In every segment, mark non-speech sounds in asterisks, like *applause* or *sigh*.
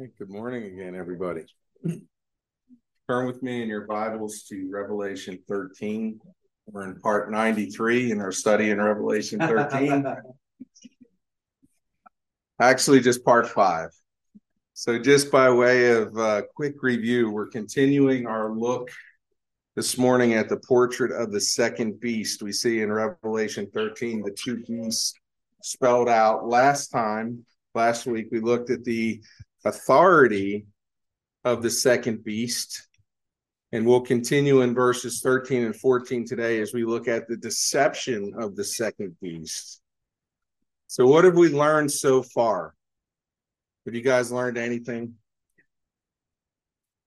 Good morning again, everybody. Turn with me in your Bibles to Revelation 13. We're in part 93 in our study in Revelation 13. *laughs* Actually, just part five. So, just by way of uh, quick review, we're continuing our look this morning at the portrait of the second beast. We see in Revelation 13 the two beasts spelled out. Last time, last week, we looked at the authority of the second beast. And we'll continue in verses 13 and 14 today as we look at the deception of the second beast. So, what have we learned so far? Have you guys learned anything?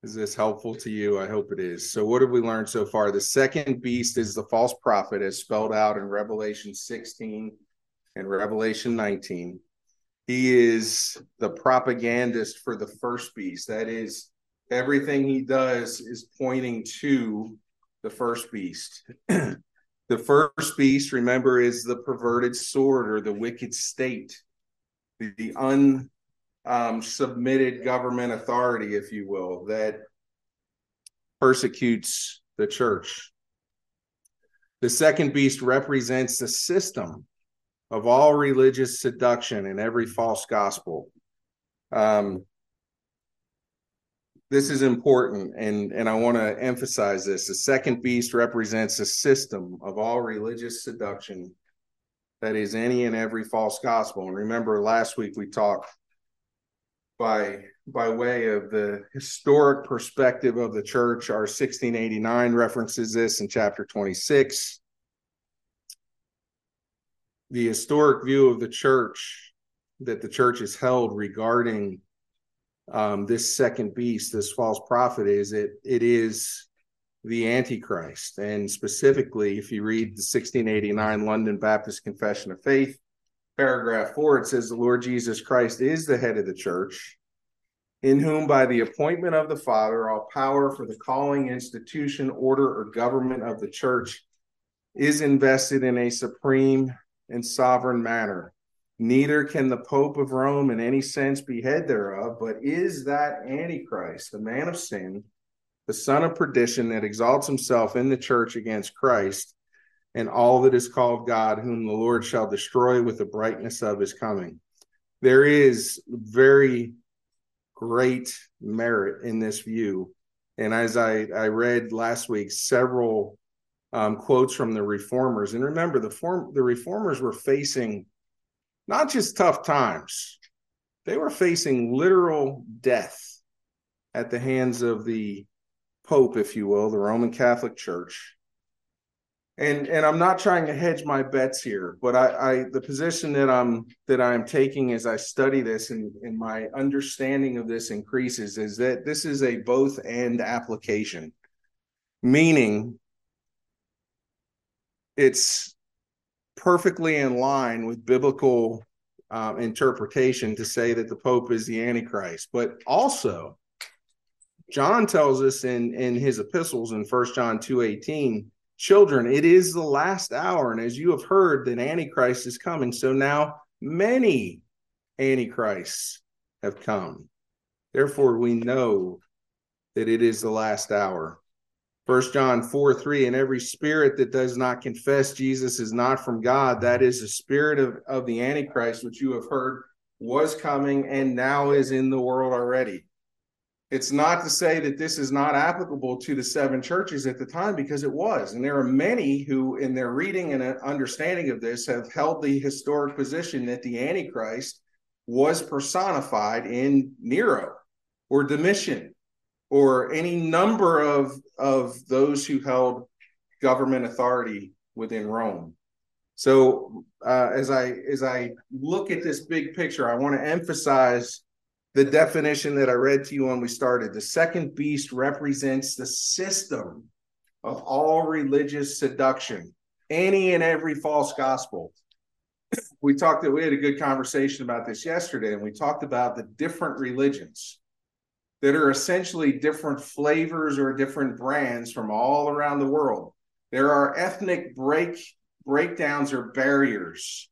Is this helpful to you? I hope it is. So, what have we learned so far? The second beast is the false prophet, as spelled out in Revelation 16 and Revelation 19. He is the propagandist for the first beast. That is, everything he does is pointing to the first beast. *clears throat* the first beast, remember, is the perverted sword or the wicked state, the, the unsubmitted um, government authority, if you will, that persecutes the church. The second beast represents the system of all religious seduction and every false gospel. Um, this is important, and, and I want to emphasize this. The second beast represents a system of all religious seduction that is any and every false gospel. And remember, last week we talked by by way of the historic perspective of the church. Our 1689 references this in chapter 26 the historic view of the church that the church has held regarding um, this second beast, this false prophet, is it it is the Antichrist. And specifically, if you read the 1689 London Baptist Confession of Faith, paragraph four, it says the Lord Jesus Christ is the head of the church, in whom by the appointment of the Father, all power for the calling, institution, order, or government of the church is invested in a supreme and sovereign manner. Neither can the Pope of Rome in any sense be head thereof, but is that Antichrist, the man of sin, the son of perdition that exalts himself in the church against Christ and all that is called God, whom the Lord shall destroy with the brightness of his coming. There is very great merit in this view. And as I, I read last week, several um, quotes from the reformers. And remember, the form the reformers were facing not just tough times; they were facing literal death at the hands of the Pope, if you will, the Roman Catholic Church. And and I'm not trying to hedge my bets here, but I, I the position that I'm that I'm taking as I study this and, and my understanding of this increases is that this is a both and application, meaning it's perfectly in line with biblical um, interpretation to say that the Pope is the Antichrist. But also, John tells us in, in his epistles in First John 2 18, children, it is the last hour. And as you have heard that Antichrist is coming, so now many Antichrists have come. Therefore, we know that it is the last hour. First John 4 3, and every spirit that does not confess Jesus is not from God, that is the spirit of, of the Antichrist, which you have heard was coming and now is in the world already. It's not to say that this is not applicable to the seven churches at the time, because it was. And there are many who, in their reading and uh, understanding of this, have held the historic position that the Antichrist was personified in Nero or Domitian or any number of of those who held government authority within Rome. So uh, as I as I look at this big picture, I want to emphasize the definition that I read to you when we started. The second beast represents the system of all religious seduction, any and every false gospel. We talked that we had a good conversation about this yesterday, and we talked about the different religions that are essentially different flavors or different brands from all around the world. There are ethnic break breakdowns or barriers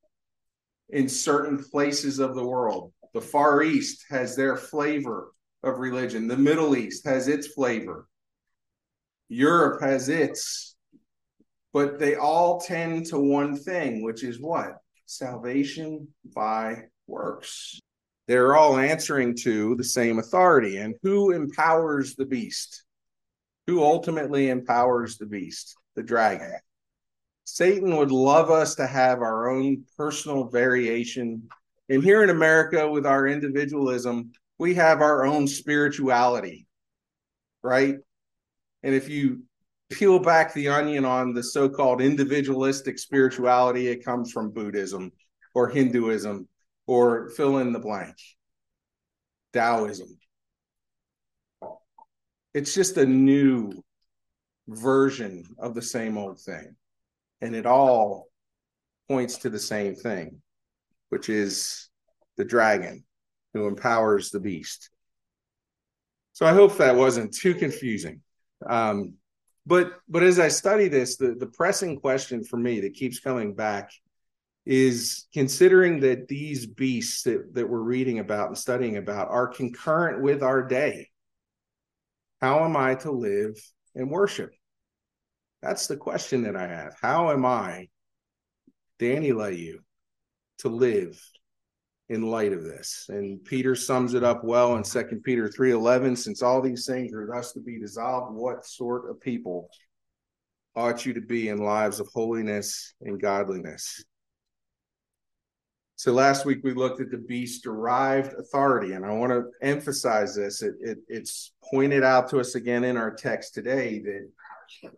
in certain places of the world. The Far East has their flavor of religion. The Middle East has its flavor. Europe has its. But they all tend to one thing, which is what? Salvation by works. They're all answering to the same authority. And who empowers the beast? Who ultimately empowers the beast? The dragon. Satan would love us to have our own personal variation. And here in America, with our individualism, we have our own spirituality, right? And if you peel back the onion on the so called individualistic spirituality, it comes from Buddhism or Hinduism or fill in the blank, Taoism. It's just a new version of the same old thing. And it all points to the same thing, which is the dragon who empowers the beast. So I hope that wasn't too confusing. Um, but but as I study this, the, the pressing question for me that keeps coming back is considering that these beasts that, that we're reading about and studying about are concurrent with our day. How am I to live and worship? That's the question that I have. How am I, Danny you, to live in light of this? And Peter sums it up well in Second Peter 3:11, since all these things are thus to be dissolved, what sort of people ought you to be in lives of holiness and godliness? So last week we looked at the beast derived authority, and I want to emphasize this. It, it, it's pointed out to us again in our text today that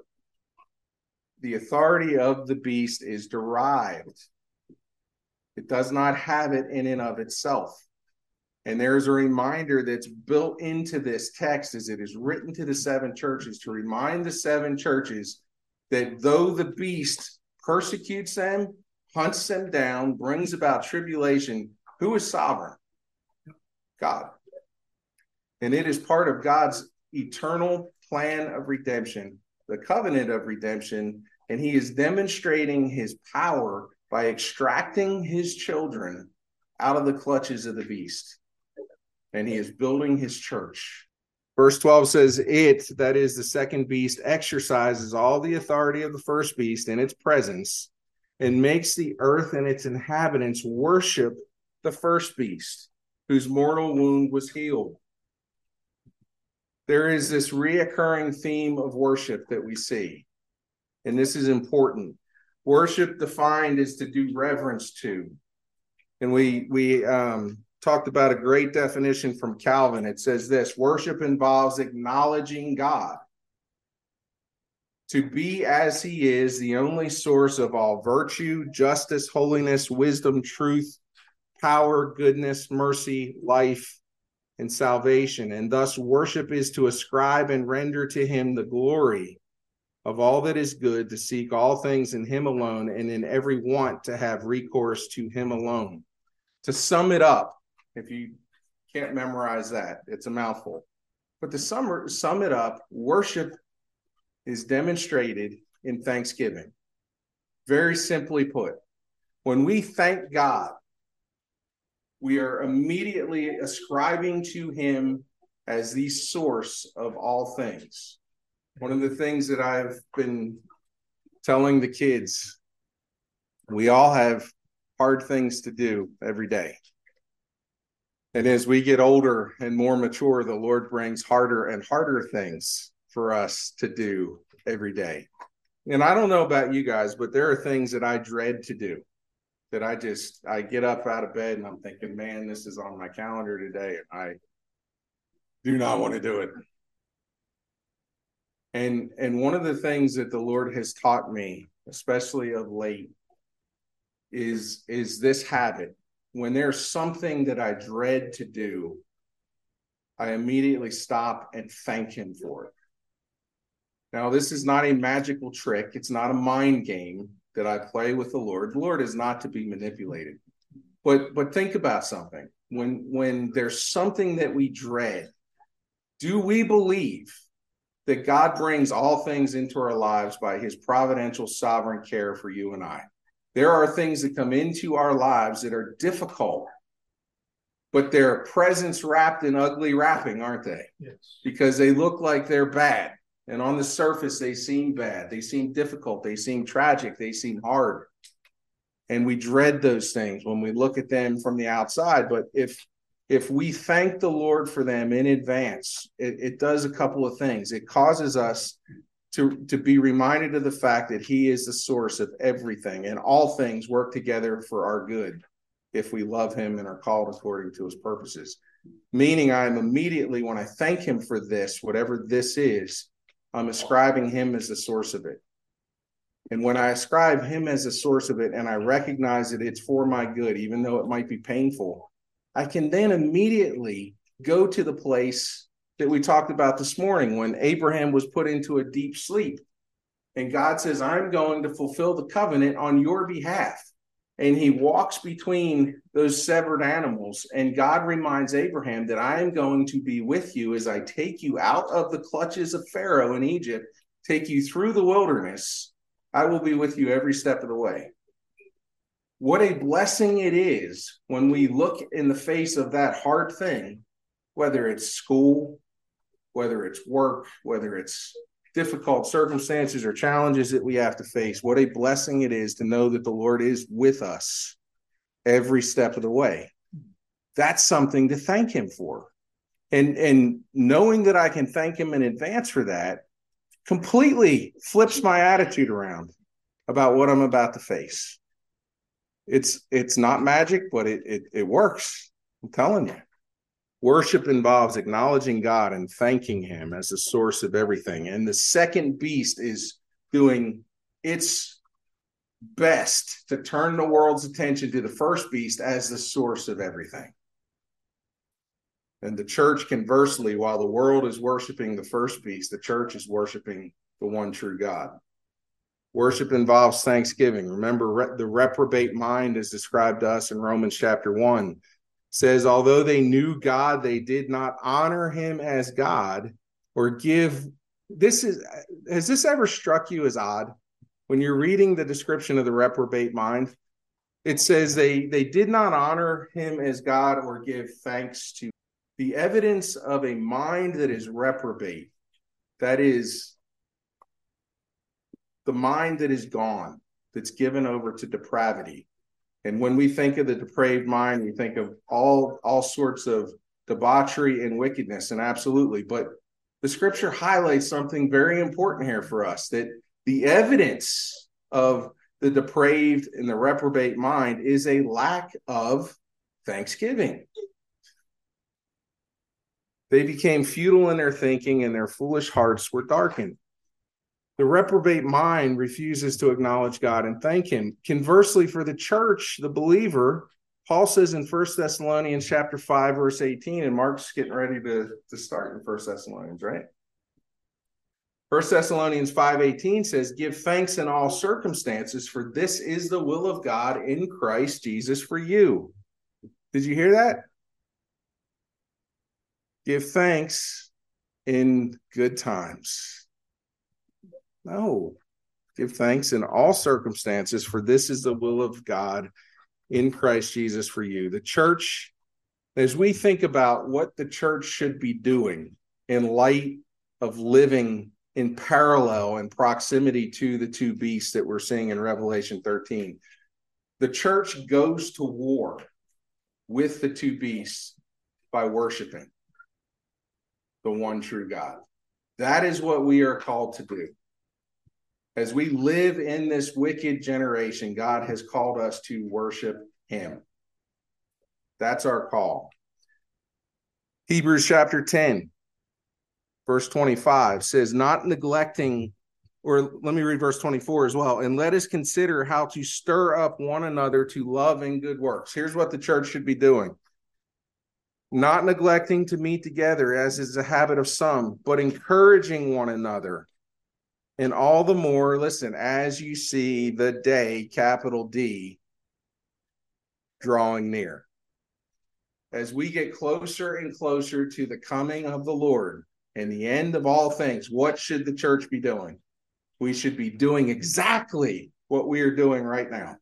the authority of the beast is derived. It does not have it in and of itself. And there's a reminder that's built into this text as it is written to the seven churches to remind the seven churches that though the beast persecutes them, hunts them down, brings about tribulation, who is sovereign? God. And it is part of God's eternal plan of redemption, the covenant of redemption and he is demonstrating his power by extracting his children out of the clutches of the beast. And he is building his church. Verse 12 says, It, that is the second beast, exercises all the authority of the first beast in its presence and makes the earth and its inhabitants worship the first beast, whose mortal wound was healed. There is this reoccurring theme of worship that we see and this is important. Worship defined is to do reverence to. And we we um, talked about a great definition from Calvin. It says this worship involves acknowledging God to be as he is, the only source of all virtue, justice, holiness, wisdom, truth, power, goodness, mercy, life, and salvation. And thus, worship is to ascribe and render to him the glory of all that is good, to seek all things in Him alone, and in every want to have recourse to Him alone. To sum it up, if you can't memorize that, it's a mouthful. But to sum, sum it up, worship is demonstrated in thanksgiving. Very simply put, when we thank God, we are immediately ascribing to Him as the source of all things. One of the things that I've been telling the kids, we all have hard things to do every day. And as we get older and more mature, the Lord brings harder and harder things for us to do every day. And I don't know about you guys, but there are things that I dread to do that I just I get up out of bed and I'm thinking, man, this is on my calendar today and I do not want to do it. And and one of the things that the Lord has taught me, especially of late, is is this habit. When there's something that I dread to do, I immediately stop and thank him for it. Now, this is not a magical trick. It's not a mind game that I play with the Lord. The Lord is not to be manipulated. But but think about something. When when there's something that we dread, do we believe that God brings all things into our lives by his providential sovereign care for you and I. There are things that come into our lives that are difficult but they're presents wrapped in ugly wrapping, aren't they? Yes. Because they look like they're bad. And on the surface, they seem bad. They seem difficult. They seem tragic. They seem hard. And we dread those things when we look at them from the outside. But if if we thank the Lord for them in advance, it, it does a couple of things. It causes us to, to be reminded of the fact that He is the source of everything, and all things work together for our good if we love Him and are called according to His purposes. Meaning, I'm immediately, when I thank Him for this, whatever this is, I'm ascribing Him as the source of it. And when I ascribe Him as the source of it and I recognize that it's for my good, even though it might be painful, I can then immediately go to the place that we talked about this morning when Abraham was put into a deep sleep. And God says, I'm going to fulfill the covenant on your behalf. And he walks between those severed animals. And God reminds Abraham that I am going to be with you as I take you out of the clutches of Pharaoh in Egypt, take you through the wilderness. I will be with you every step of the way. What a blessing it is when we look in the face of that hard thing, whether it's school, whether it's work, whether it's difficult circumstances or challenges that we have to face. What a blessing it is to know that the Lord is with us every step of the way. That's something to thank him for. And and knowing that I can thank him in advance for that completely flips my attitude around about what I'm about to face. It's it's not magic, but it it, it works. I'm telling you. Worship involves acknowledging God and thanking Him as the source of everything. And the second beast is doing its best to turn the world's attention to the first beast as the source of everything. And the church, conversely, while the world is worshiping the first beast, the church is worshiping the one true God. Worship involves thanksgiving. Remember, re- the reprobate mind is described to us in Romans chapter 1 says, although they knew God, they did not honor him as God or give. This is, has this ever struck you as odd? When you're reading the description of the reprobate mind, it says they they did not honor him as God or give thanks to the evidence of a mind that is reprobate. That is the mind that is gone, that's given over to depravity. And when we think of the depraved mind, we think of all all sorts of debauchery and wickedness, and absolutely. But the scripture highlights something very important here for us that the evidence of the depraved and the reprobate mind is a lack of thanksgiving. They became futile in their thinking, and their foolish hearts were darkened. The reprobate mind refuses to acknowledge God and thank him. Conversely, for the church, the believer, Paul says in First Thessalonians chapter 5, verse 18, and Mark's getting ready to, to start in First Thessalonians, right? First Thessalonians 5:18 says, Give thanks in all circumstances, for this is the will of God in Christ Jesus for you. Did you hear that? Give thanks in good times no. Give thanks in all circumstances, for this is the will of God in Christ Jesus for you. The church, as we think about what the church should be doing in light of living in parallel and proximity to the two beasts that we're seeing in Revelation 13, the church goes to war with the two beasts by worshiping the one true God. That is what we are called to do. As we live in this wicked generation, God has called us to worship Him. That's our call. Hebrews chapter 10, verse 25 says, Not neglecting, or let me read verse 24 as well, and let us consider how to stir up one another to love and good works. Here's what the church should be doing not neglecting to meet together as is the habit of some, but encouraging one another and all the more, listen, as you see the day, capital D, drawing near. As we get closer and closer to the coming of the Lord and the end of all things, what should the church be doing? We should be doing exactly what we are doing right now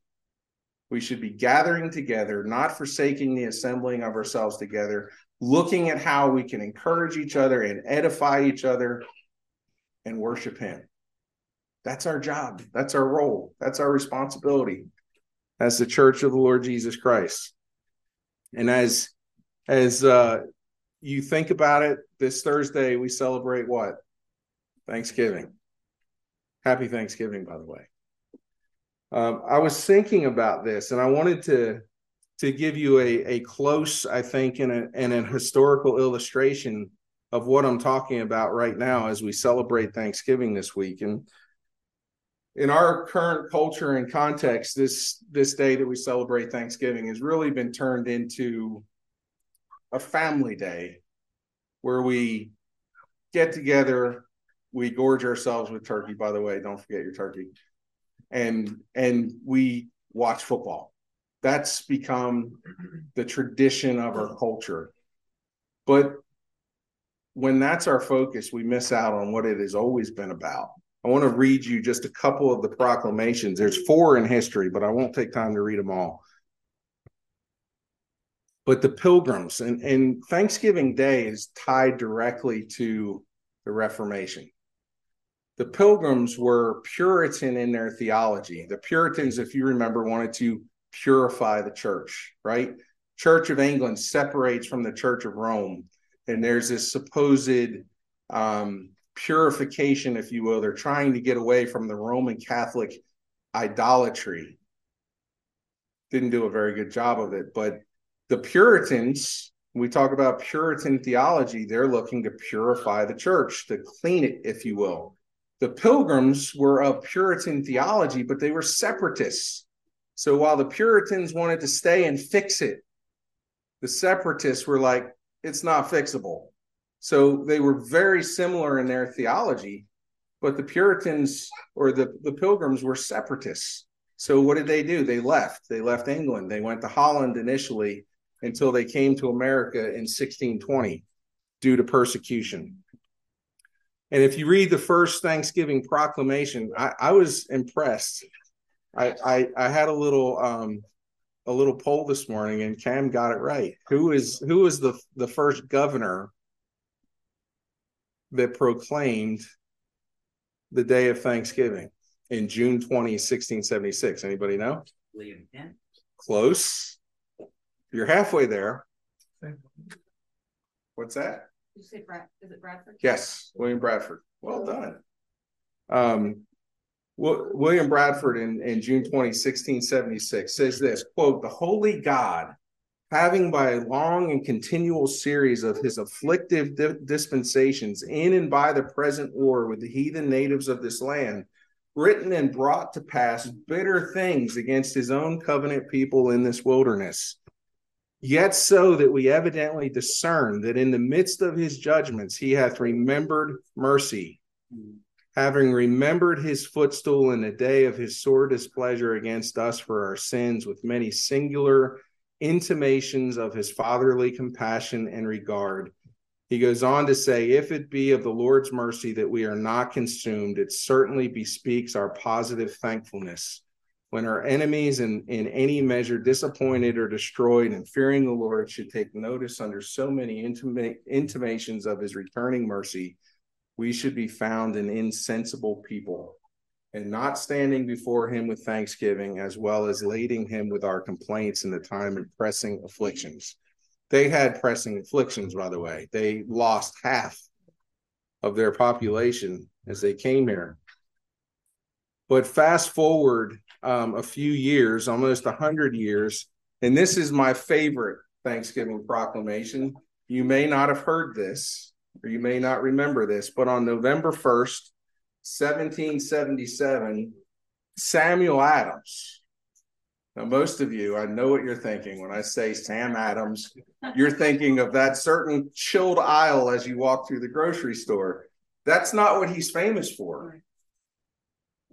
We should be gathering together, not forsaking the assembling of ourselves together, looking at how we can encourage each other and edify each other and worship Him. That's our job. That's our role. That's our responsibility as the church of the Lord Jesus Christ. And as as uh, you think about it, this Thursday we celebrate what? Thanksgiving. Happy Thanksgiving, by the way. Um, I was thinking about this, and I wanted to to give you a a close, I think, and a and a historical illustration of what I'm talking about right now as we celebrate Thanksgiving this week. And in our current culture and context, this this day that we celebrate Thanksgiving has really been turned into a family day where we get together, we gorge ourselves with turkey. By the way, don't forget your turkey and and we watch football. That's become the tradition of our culture. But when that's our focus, we miss out on what it has always been about. I want to read you just a couple of the proclamations. There's four in history, but I won't take time to read them all. But the pilgrims and, and Thanksgiving Day is tied directly to the Reformation the pilgrims were Puritan in their theology. The Puritans, if you remember, wanted to purify the church, right? Church of England separates from the Church of Rome, and there's this supposed um, purification, if you will. They're trying to get away from the Roman Catholic idolatry. Didn't do a very good job of it, but the Puritans, we talk about Puritan theology, they're looking to purify the church, to clean it, if you will the pilgrims were of Puritan theology, but they were separatists. So while the Puritans wanted to stay and fix it, the separatists were like, it's not fixable. So they were very similar in their theology, but the Puritans or the, the pilgrims were separatists. So what did they do? They left. They left England. They went to Holland initially until they came to America in 1620 due to persecution. And if you read the first Thanksgiving proclamation, I, I was impressed. I, I, I had a little um, a little poll this morning, and Cam got it right. Who is who is the the first governor that proclaimed the day of Thanksgiving in June 20, 1676? Anybody know? William Penn. Close. You're halfway there. What's that? Did you say Brad, is it Bradford? Yes, William Bradford. Well done. Um, William Bradford in, in June 20, 1676 says this quote, the holy God, having by a long and continual series of his afflictive di- dispensations in and by the present war with the heathen natives of this land, written and brought to pass bitter things against his own covenant people in this wilderness. Yet so that we evidently discern that in the midst of his judgments he hath remembered mercy, having remembered his footstool in the day of his sore displeasure against us for our sins, with many singular intimations of his fatherly compassion and regard. He goes on to say, If it be of the Lord's mercy that we are not consumed, it certainly bespeaks our positive thankfulness when our enemies in, in any measure disappointed or destroyed and fearing the Lord should take notice under so many intima- intimations of his returning mercy, we should be found an insensible people and not standing before him with thanksgiving, as well as lading him with our complaints in the time of pressing afflictions. They had pressing afflictions, by the way. They lost half of their population as they came here. But fast forward um, a few years, almost a hundred years, and this is my favorite Thanksgiving proclamation. You may not have heard this, or you may not remember this, but on November first, 1777, Samuel Adams. Now, most of you, I know what you're thinking when I say Sam Adams. You're thinking of that certain chilled aisle as you walk through the grocery store. That's not what he's famous for.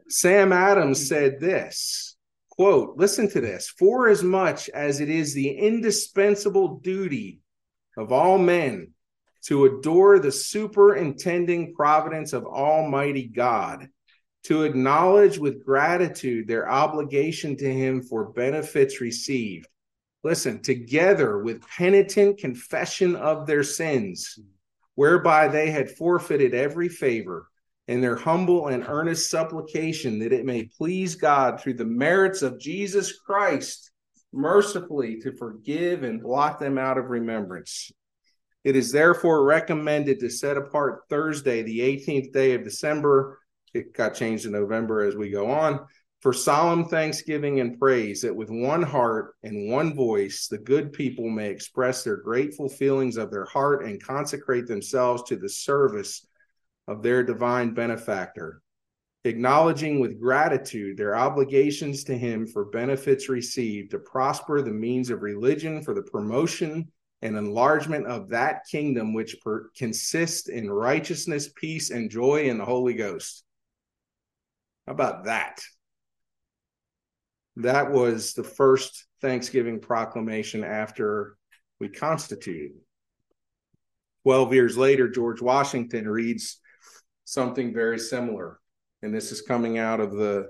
Sam Adams said this quote, listen to this for as much as it is the indispensable duty of all men to adore the superintending providence of Almighty God to acknowledge with gratitude their obligation to him for benefits received. Listen, together with penitent confession of their sins, whereby they had forfeited every favor, in their humble and earnest supplication that it may please God through the merits of Jesus Christ mercifully to forgive and blot them out of remembrance. It is therefore recommended to set apart Thursday, the 18th day of December. It got changed to November as we go on for solemn thanksgiving and praise, that with one heart and one voice the good people may express their grateful feelings of their heart and consecrate themselves to the service of their divine benefactor, acknowledging with gratitude their obligations to him for benefits received to prosper the means of religion for the promotion and enlargement of that kingdom which per- consists in righteousness, peace, and joy in the Holy Ghost. How about that? That was the first Thanksgiving proclamation after we constituted. 12 years later, George Washington reads something very similar. And this is coming out of the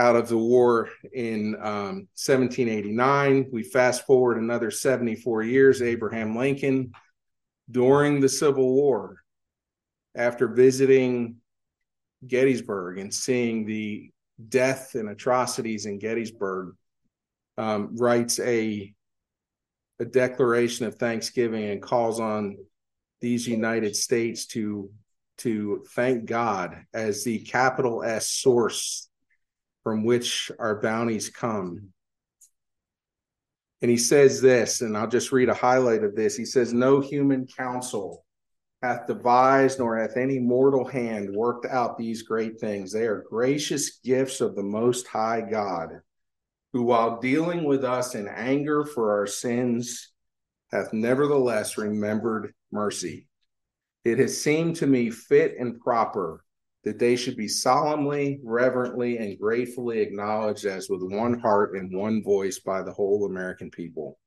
out of the war in um, 1789. We fast forward another 74 years. Abraham Lincoln, during the Civil War, after visiting Gettysburg and seeing the death and atrocities in Gettysburg, um, writes a a declaration of thanksgiving and calls on these United States to to thank God as the capital S source from which our bounties come. And he says this, and I'll just read a highlight of this. He says, No human counsel hath devised, nor hath any mortal hand worked out these great things. They are gracious gifts of the Most High God, who, while dealing with us in anger for our sins, hath nevertheless remembered mercy. It has seemed to me fit and proper that they should be solemnly, reverently, and gratefully acknowledged as with one heart and one voice by the whole American people.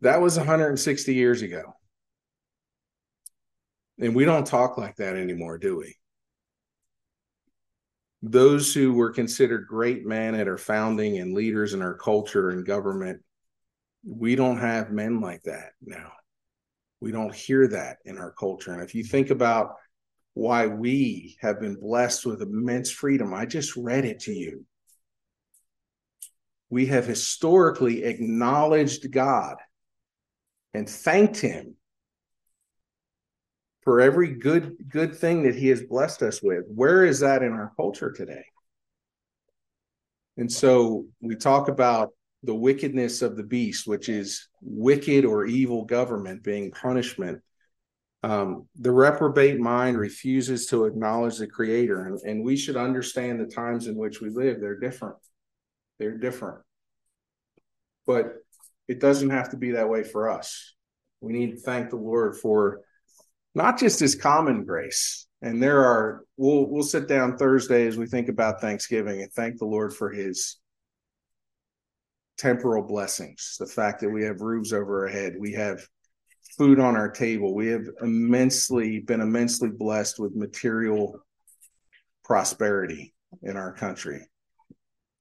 That was 160 years ago. And we don't talk like that anymore, do we? Those who were considered great men at our founding and leaders in our culture and government, we don't have men like that now. We don't hear that in our culture. And if you think about why we have been blessed with immense freedom, I just read it to you. We have historically acknowledged God and thanked Him for every good good thing that He has blessed us with. Where is that in our culture today? And so we talk about the wickedness of the beast, which is wicked or evil government being punishment. Um, the reprobate mind refuses to acknowledge the creator, and, and we should understand the times in which we live. They're different. They're different. But it doesn't have to be that way for us. We need to thank the Lord for not just his common grace. And there are we'll we'll sit down Thursday as we think about Thanksgiving and thank the Lord for his temporal blessings the fact that we have roofs over our head we have food on our table. We have immensely been immensely blessed with material prosperity in our country.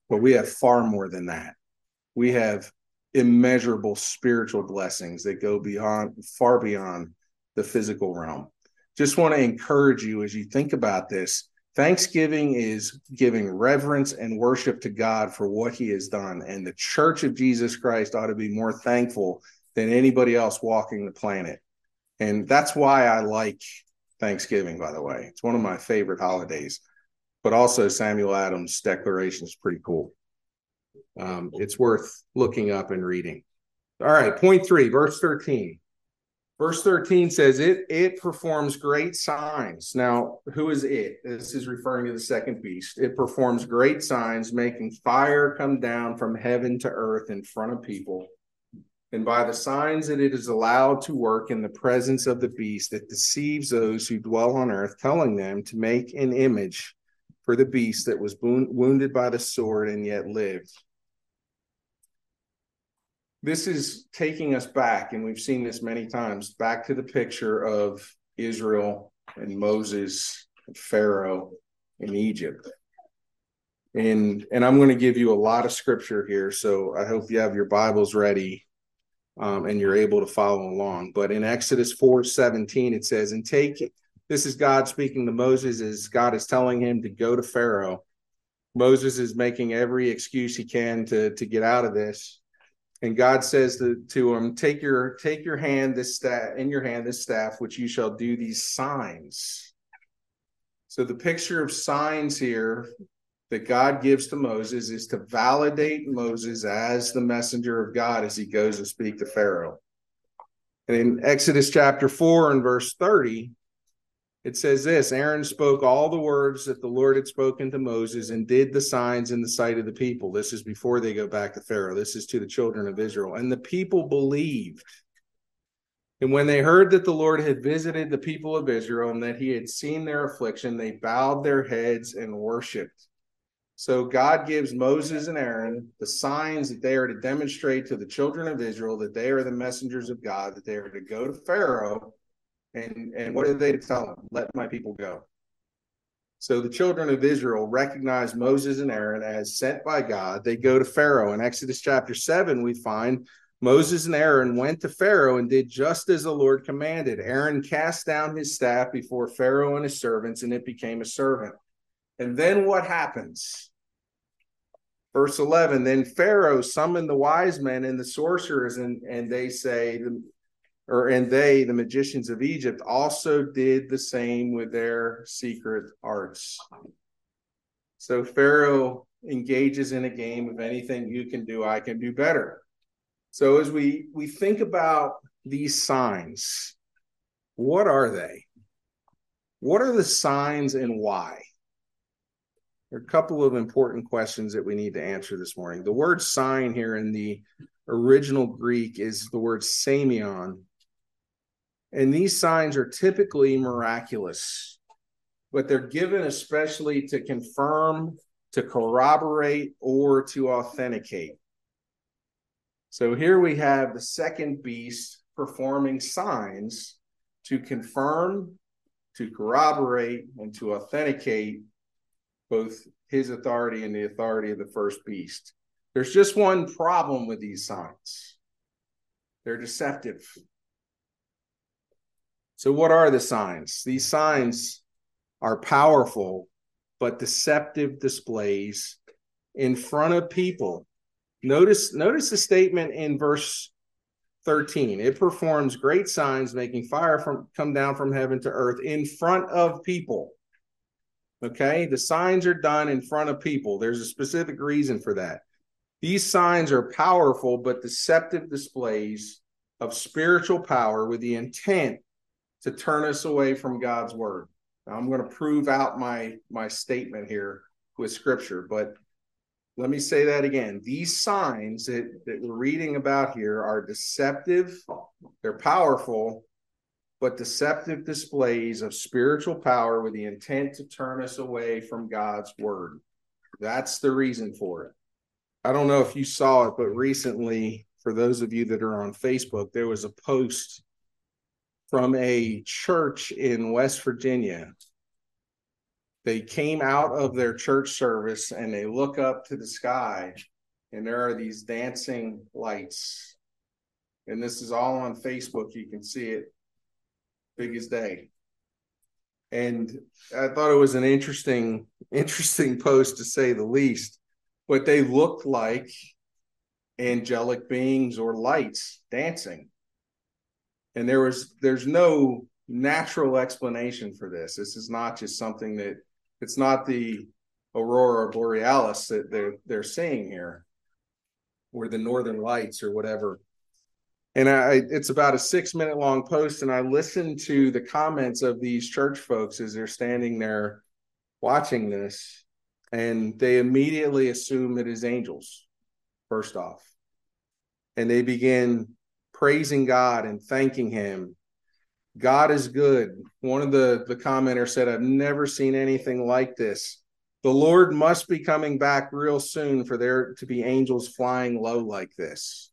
But we have far more than that. We have immeasurable spiritual blessings that go beyond far beyond the physical realm. Just want to encourage you as you think about this Thanksgiving is giving reverence and worship to God for what he has done. And the church of Jesus Christ ought to be more thankful than anybody else walking the planet. And that's why I like Thanksgiving, by the way. It's one of my favorite holidays. But also, Samuel Adams' declaration is pretty cool. Um, it's worth looking up and reading. All right, point three, verse 13. Verse 13 says it it performs great signs. Now, who is it? This is referring to the second beast. It performs great signs, making fire come down from heaven to earth in front of people. And by the signs that it is allowed to work in the presence of the beast, that deceives those who dwell on earth, telling them to make an image for the beast that was wounded by the sword and yet lived this is taking us back, and we've seen this many times, back to the picture of Israel and Moses and Pharaoh in Egypt. And and I'm going to give you a lot of scripture here, so I hope you have your Bibles ready um, and you're able to follow along. But in Exodus 4 17, it says, And take this is God speaking to Moses as God is telling him to go to Pharaoh. Moses is making every excuse he can to, to get out of this. And God says to, to him, Take your take your hand, this staff in your hand, this staff, which you shall do these signs. So the picture of signs here that God gives to Moses is to validate Moses as the messenger of God as he goes to speak to Pharaoh. And in Exodus chapter 4 and verse 30, it says this Aaron spoke all the words that the Lord had spoken to Moses and did the signs in the sight of the people. This is before they go back to Pharaoh. This is to the children of Israel. And the people believed. And when they heard that the Lord had visited the people of Israel and that he had seen their affliction, they bowed their heads and worshiped. So God gives Moses and Aaron the signs that they are to demonstrate to the children of Israel that they are the messengers of God, that they are to go to Pharaoh. And, and what are they to tell him? Let my people go. So the children of Israel recognize Moses and Aaron as sent by God. They go to Pharaoh. In Exodus chapter 7, we find Moses and Aaron went to Pharaoh and did just as the Lord commanded. Aaron cast down his staff before Pharaoh and his servants, and it became a servant. And then what happens? Verse 11 Then Pharaoh summoned the wise men and the sorcerers, and, and they say, or and they, the magicians of Egypt, also did the same with their secret arts. So Pharaoh engages in a game of anything you can do, I can do better. So as we we think about these signs, what are they? What are the signs and why? There are a couple of important questions that we need to answer this morning. The word sign here in the original Greek is the word semeion. And these signs are typically miraculous, but they're given especially to confirm, to corroborate, or to authenticate. So here we have the second beast performing signs to confirm, to corroborate, and to authenticate both his authority and the authority of the first beast. There's just one problem with these signs they're deceptive. So, what are the signs? These signs are powerful but deceptive displays in front of people. Notice, notice the statement in verse 13. It performs great signs, making fire from come down from heaven to earth in front of people. Okay, the signs are done in front of people. There's a specific reason for that. These signs are powerful but deceptive displays of spiritual power with the intent to turn us away from God's word. Now, I'm going to prove out my my statement here with scripture, but let me say that again. These signs that, that we're reading about here are deceptive, they're powerful, but deceptive displays of spiritual power with the intent to turn us away from God's word. That's the reason for it. I don't know if you saw it, but recently, for those of you that are on Facebook, there was a post from a church in West Virginia. They came out of their church service and they look up to the sky, and there are these dancing lights. And this is all on Facebook. You can see it biggest day. And I thought it was an interesting, *laughs* interesting post to say the least. But they looked like angelic beings or lights dancing. And there was there's no natural explanation for this. This is not just something that it's not the aurora borealis that they're they're seeing here, or the northern lights or whatever and I it's about a six minute long post, and I listen to the comments of these church folks as they're standing there watching this, and they immediately assume it is angels, first off. And they begin praising God and thanking him. God is good. One of the, the commenters said, I've never seen anything like this. The Lord must be coming back real soon for there to be angels flying low like this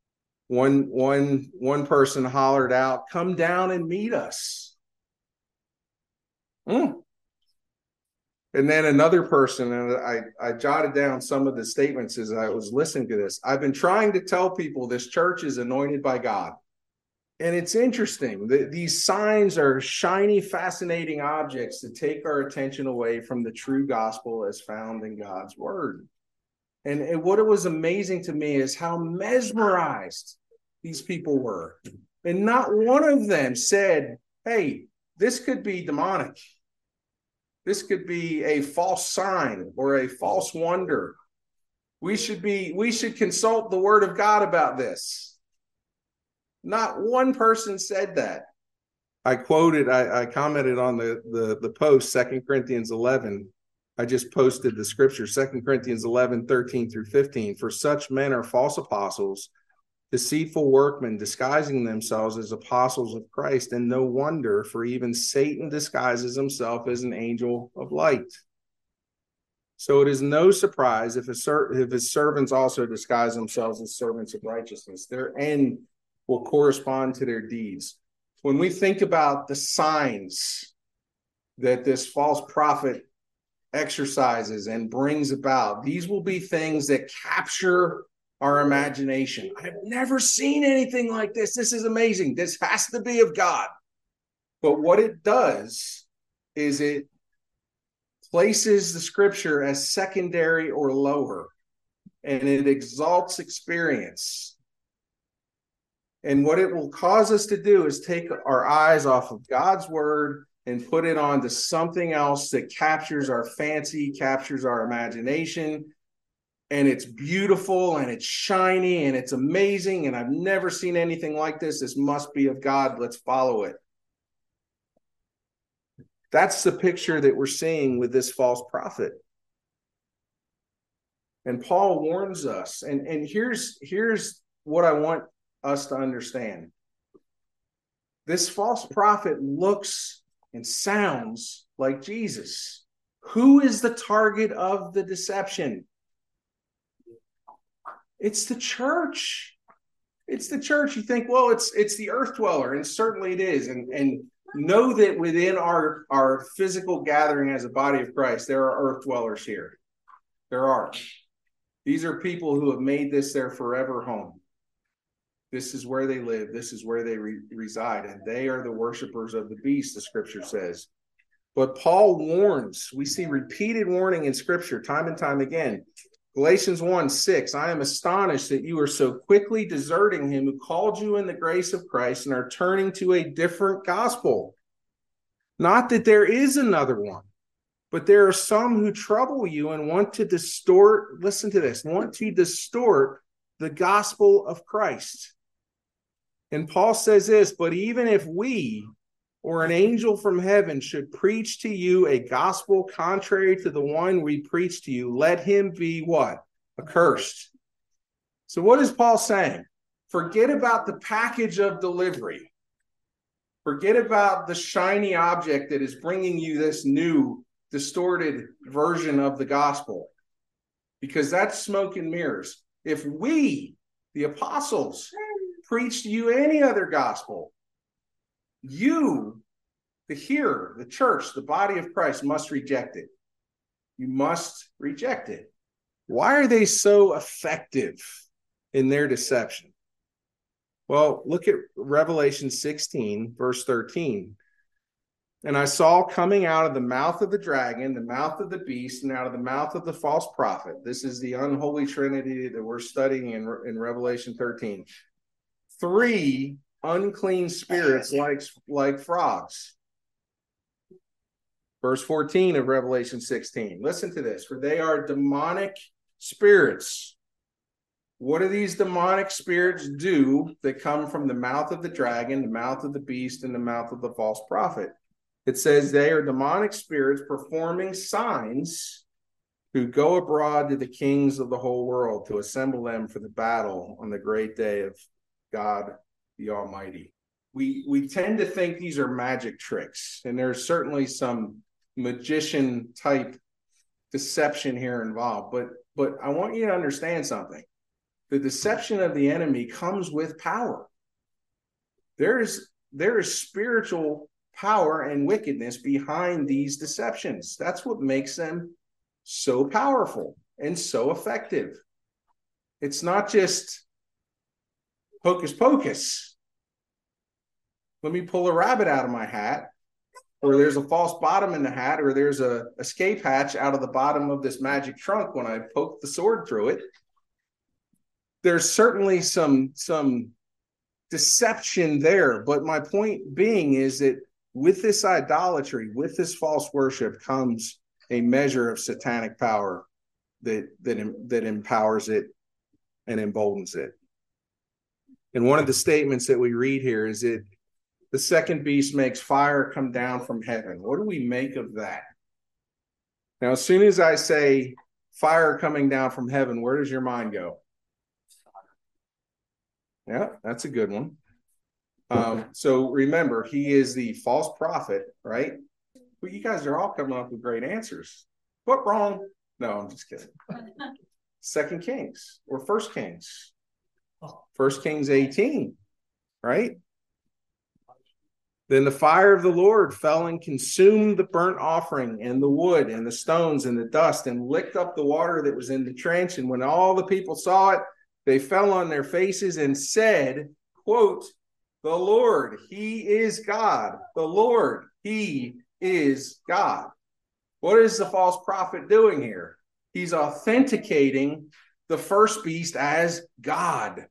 one one one person hollered out come down and meet us mm. And then another person, and I, I jotted down some of the statements as I was listening to this. I've been trying to tell people this church is anointed by God. And it's interesting that these signs are shiny, fascinating objects to take our attention away from the true gospel as found in God's word. And, and what it was amazing to me is how mesmerized these people were. And not one of them said, hey, this could be demonic. This could be a false sign or a false wonder. We should be we should consult the word of God about this. Not one person said that. I quoted, I, I commented on the, the the post, Second Corinthians 11. I just posted the scripture, Second Corinthians 11, 13 through 15. For such men are false apostles, deceitful workmen disguising themselves as apostles of Christ, and no wonder, for even Satan disguises himself as an angel of light. So it is no surprise if, ser- if his servants also disguise themselves as servants of righteousness. Their end will correspond to their deeds. When we think about the signs that this false prophet exercises and brings about, these will be things that capture our imagination. I've never seen anything like this. This is amazing. This has to be of God. But what it does is it places the scripture as secondary or lower, and it exalts experience. And what it will cause us to do is take our eyes off of God's word and put it on to something else that captures our fancy, captures our imagination, and it's beautiful and it's shiny and it's amazing and I've never seen anything like this. This must be of God. Let's follow it. That's the picture that we're seeing with this false prophet. And Paul warns us. And, and here's here's what I want us to understand. This false prophet looks and sounds like Jesus. Who is the target of the deception? It's the church. It's the church. You think, well, it's it's the earth dweller, and certainly it is. And and know that within our our physical gathering as a body of Christ, there are earth dwellers here. There are. These are people who have made this their forever home. This is where they live. This is where they re- reside, and they are the worshipers of the beast. The Scripture says. But Paul warns. We see repeated warning in Scripture, time and time again. Galatians 1 6, I am astonished that you are so quickly deserting him who called you in the grace of Christ and are turning to a different gospel. Not that there is another one, but there are some who trouble you and want to distort, listen to this, want to distort the gospel of Christ. And Paul says this, but even if we, or an angel from heaven should preach to you a gospel contrary to the one we preach to you, let him be what? Accursed. So, what is Paul saying? Forget about the package of delivery. Forget about the shiny object that is bringing you this new, distorted version of the gospel, because that's smoke and mirrors. If we, the apostles, preach to you any other gospel, you, the hearer, the church, the body of Christ, must reject it. You must reject it. Why are they so effective in their deception? Well, look at Revelation 16, verse 13. And I saw coming out of the mouth of the dragon, the mouth of the beast, and out of the mouth of the false prophet. This is the unholy trinity that we're studying in, in Revelation 13. Three unclean spirits like like frogs. Verse 14 of Revelation 16. Listen to this, for they are demonic spirits. What do these demonic spirits do that come from the mouth of the dragon, the mouth of the beast, and the mouth of the false prophet? It says they are demonic spirits performing signs who go abroad to the kings of the whole world to assemble them for the battle on the great day of God the Almighty. We we tend to think these are magic tricks, and there's certainly some magician type deception here involved. But but I want you to understand something. The deception of the enemy comes with power. There is there is spiritual power and wickedness behind these deceptions. That's what makes them so powerful and so effective. It's not just hocus pocus. Let me pull a rabbit out of my hat, or there's a false bottom in the hat, or there's a escape hatch out of the bottom of this magic trunk when I poke the sword through it. There's certainly some some deception there, but my point being is that with this idolatry, with this false worship comes a measure of satanic power that that that empowers it and emboldens it. And one of the statements that we read here is that the second beast makes fire come down from heaven. What do we make of that? Now, as soon as I say fire coming down from heaven, where does your mind go? Yeah, that's a good one. Um, so remember, he is the false prophet, right? Well, you guys are all coming up with great answers. What wrong? No, I'm just kidding. Second Kings or First Kings. First Kings 18, right? Then the fire of the Lord fell and consumed the burnt offering and the wood and the stones and the dust and licked up the water that was in the trench. And when all the people saw it, they fell on their faces and said, quote, the Lord, He is God. The Lord, He is God. What is the false prophet doing here? He's authenticating the first beast as God.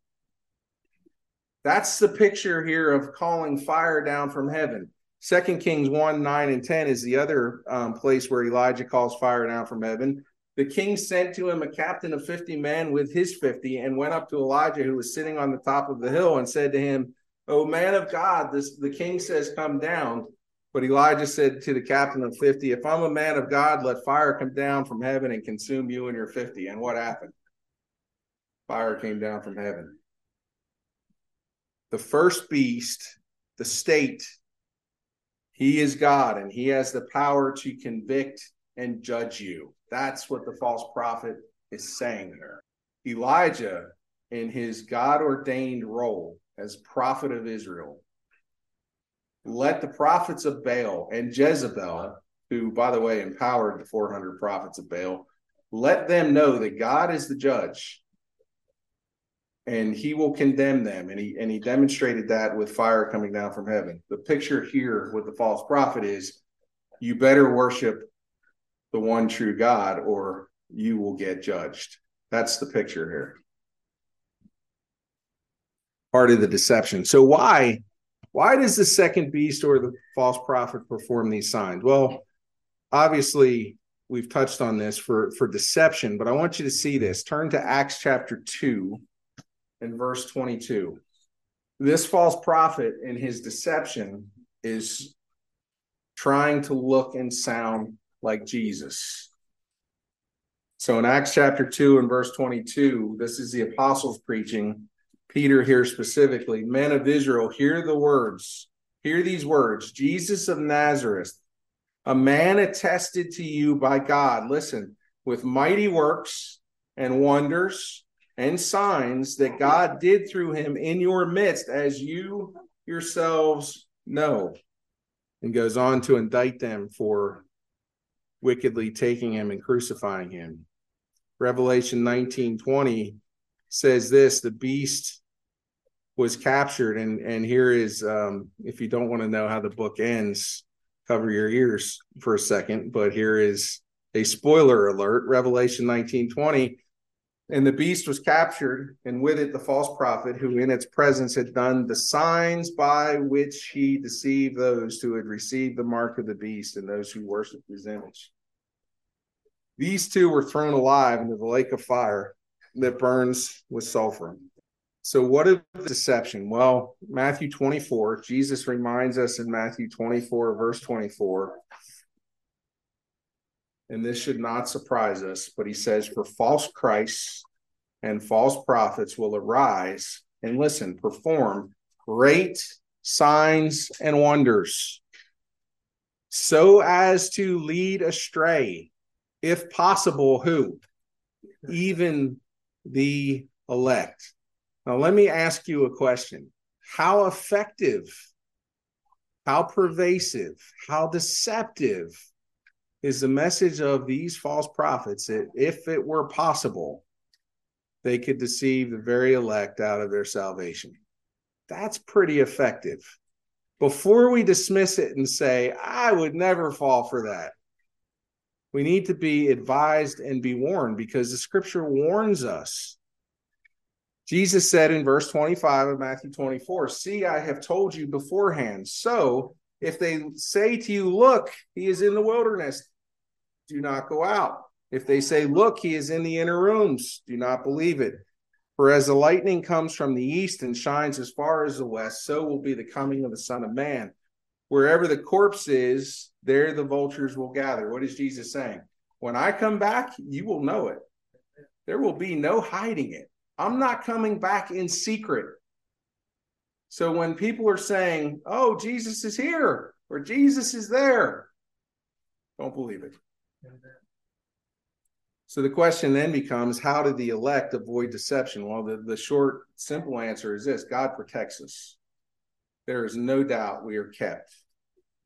That's the picture here of calling fire down from heaven. Second Kings 1 9 and 10 is the other um, place where Elijah calls fire down from heaven. The king sent to him a captain of 50 men with his 50 and went up to Elijah, who was sitting on the top of the hill, and said to him, O man of God, this, the king says, Come down. But Elijah said to the captain of 50, If I'm a man of God, let fire come down from heaven and consume you and your 50. And what happened? Fire came down from heaven. The first beast, the state, he is God and he has the power to convict and judge you. That's what the false prophet is saying here. Elijah, in his God ordained role as prophet of Israel, let the prophets of Baal and Jezebel, who, by the way, empowered the 400 prophets of Baal, let them know that God is the judge and he will condemn them. And he and he demonstrated that with fire coming down from heaven. The picture here with the false prophet is you better worship the one true God or you will get judged. That's the picture here. Part of the deception. So why why does the second beast or the false prophet perform these signs? Well, obviously, we've touched on this for, for deception, but I want you to see this. Turn to Acts chapter 2 and verse 22. This false prophet in his deception is trying to look and sound like Jesus. So in Acts chapter 2 and verse 22, this is the apostles preaching Peter here specifically, men of Israel, hear the words, hear these words Jesus of Nazareth, a man attested to you by God, listen, with mighty works and wonders and signs that God did through him in your midst, as you yourselves know. And goes on to indict them for wickedly taking him and crucifying him. Revelation 19 20 says this the beast was captured and and here is um, if you don't want to know how the book ends cover your ears for a second but here is a spoiler alert revelation 19 20 and the beast was captured and with it the false prophet who in its presence had done the signs by which he deceived those who had received the mark of the beast and those who worshiped his image these two were thrown alive into the lake of fire that burns with sulfur. So, what is deception? Well, Matthew 24, Jesus reminds us in Matthew 24, verse 24, and this should not surprise us, but he says, For false Christs and false prophets will arise and listen, perform great signs and wonders, so as to lead astray, if possible, who? Even the elect. Now, let me ask you a question. How effective, how pervasive, how deceptive is the message of these false prophets that if it were possible, they could deceive the very elect out of their salvation. That's pretty effective. Before we dismiss it and say, I would never fall for that, we need to be advised and be warned because the scripture warns us. Jesus said in verse 25 of Matthew 24, See, I have told you beforehand. So if they say to you, Look, he is in the wilderness, do not go out. If they say, Look, he is in the inner rooms, do not believe it. For as the lightning comes from the east and shines as far as the west, so will be the coming of the Son of Man. Wherever the corpse is, there the vultures will gather. What is Jesus saying? When I come back, you will know it. There will be no hiding it. I'm not coming back in secret. So when people are saying, oh, Jesus is here or Jesus is there, don't believe it. So the question then becomes how did the elect avoid deception? Well, the, the short, simple answer is this God protects us. There is no doubt we are kept.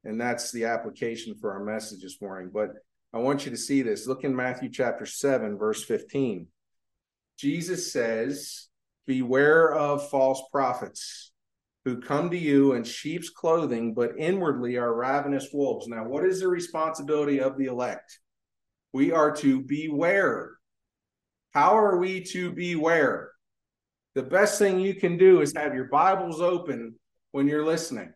And that's the application for our message this morning. But I want you to see this. Look in Matthew chapter 7, verse 15. Jesus says, Beware of false prophets who come to you in sheep's clothing, but inwardly are ravenous wolves. Now, what is the responsibility of the elect? We are to beware. How are we to beware? The best thing you can do is have your Bibles open when you're listening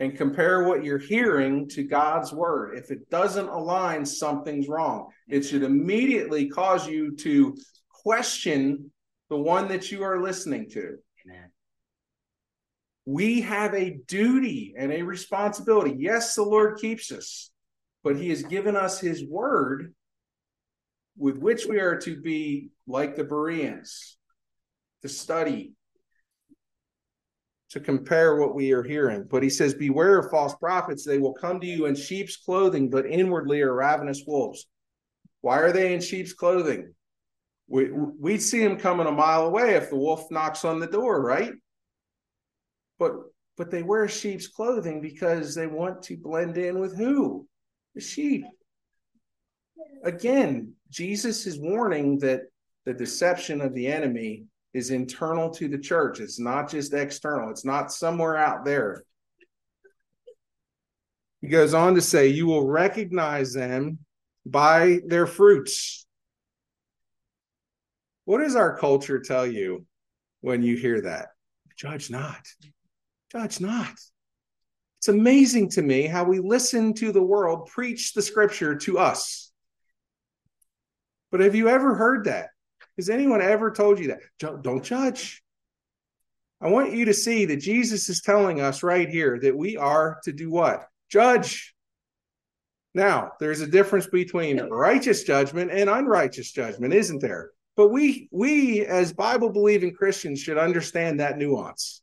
and compare what you're hearing to God's word. If it doesn't align, something's wrong. It should immediately cause you to question the one that you are listening to. Amen. We have a duty and a responsibility. Yes, the Lord keeps us, but He has given us His word with which we are to be like the Bereans, to study, to compare what we are hearing. But he says, Beware of false prophets. They will come to you in sheep's clothing, but inwardly are ravenous wolves. Why are they in sheep's clothing? We, we'd see them coming a mile away if the wolf knocks on the door, right? But but they wear sheep's clothing because they want to blend in with who? The sheep. Again, Jesus is warning that the deception of the enemy is internal to the church. It's not just external, it's not somewhere out there. He goes on to say, You will recognize them by their fruits. What does our culture tell you when you hear that? Judge not. Judge not. It's amazing to me how we listen to the world preach the scripture to us. But have you ever heard that? Has anyone ever told you that? Don't judge. I want you to see that Jesus is telling us right here that we are to do what? Judge. Now, there's a difference between righteous judgment and unrighteous judgment, isn't there? But we we as Bible believing Christians should understand that nuance.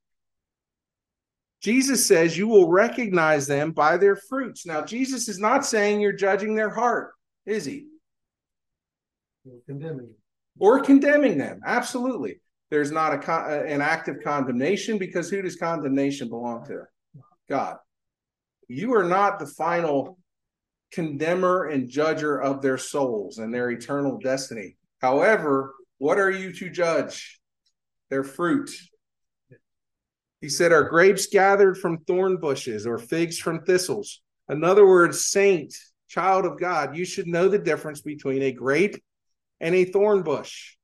Jesus says you will recognize them by their fruits. Now, Jesus is not saying you're judging their heart, is he? Condemning or condemning them. Absolutely. There's not a con- uh, an active condemnation because who does condemnation belong to? God. You are not the final condemner and judger of their souls and their eternal destiny. However, what are you to judge? Their fruit. He said, Are grapes gathered from thorn bushes or figs from thistles? In other words, saint, child of God, you should know the difference between a grape and a thorn bush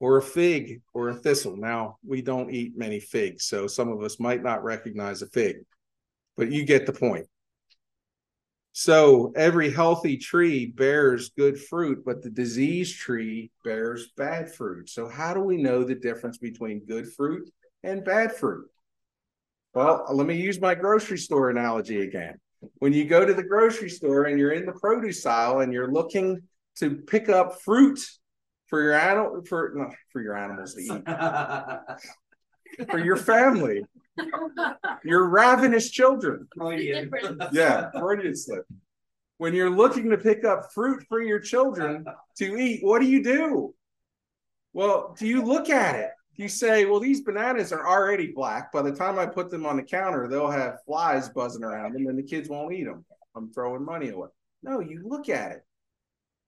or a fig or a thistle. Now, we don't eat many figs, so some of us might not recognize a fig, but you get the point. So, every healthy tree bears good fruit, but the diseased tree bears bad fruit. So, how do we know the difference between good fruit and bad fruit? Well, let me use my grocery store analogy again when you go to the grocery store and you're in the produce aisle and you're looking to pick up fruit for your animal for not for your animals to eat *laughs* for your family your ravenous children. Yeah Freudian slip. When you're looking to pick up fruit for your children to eat what do you do? Well do you look at it you say, well, these bananas are already black. By the time I put them on the counter, they'll have flies buzzing around them and the kids won't eat them. I'm throwing money away. No, you look at it.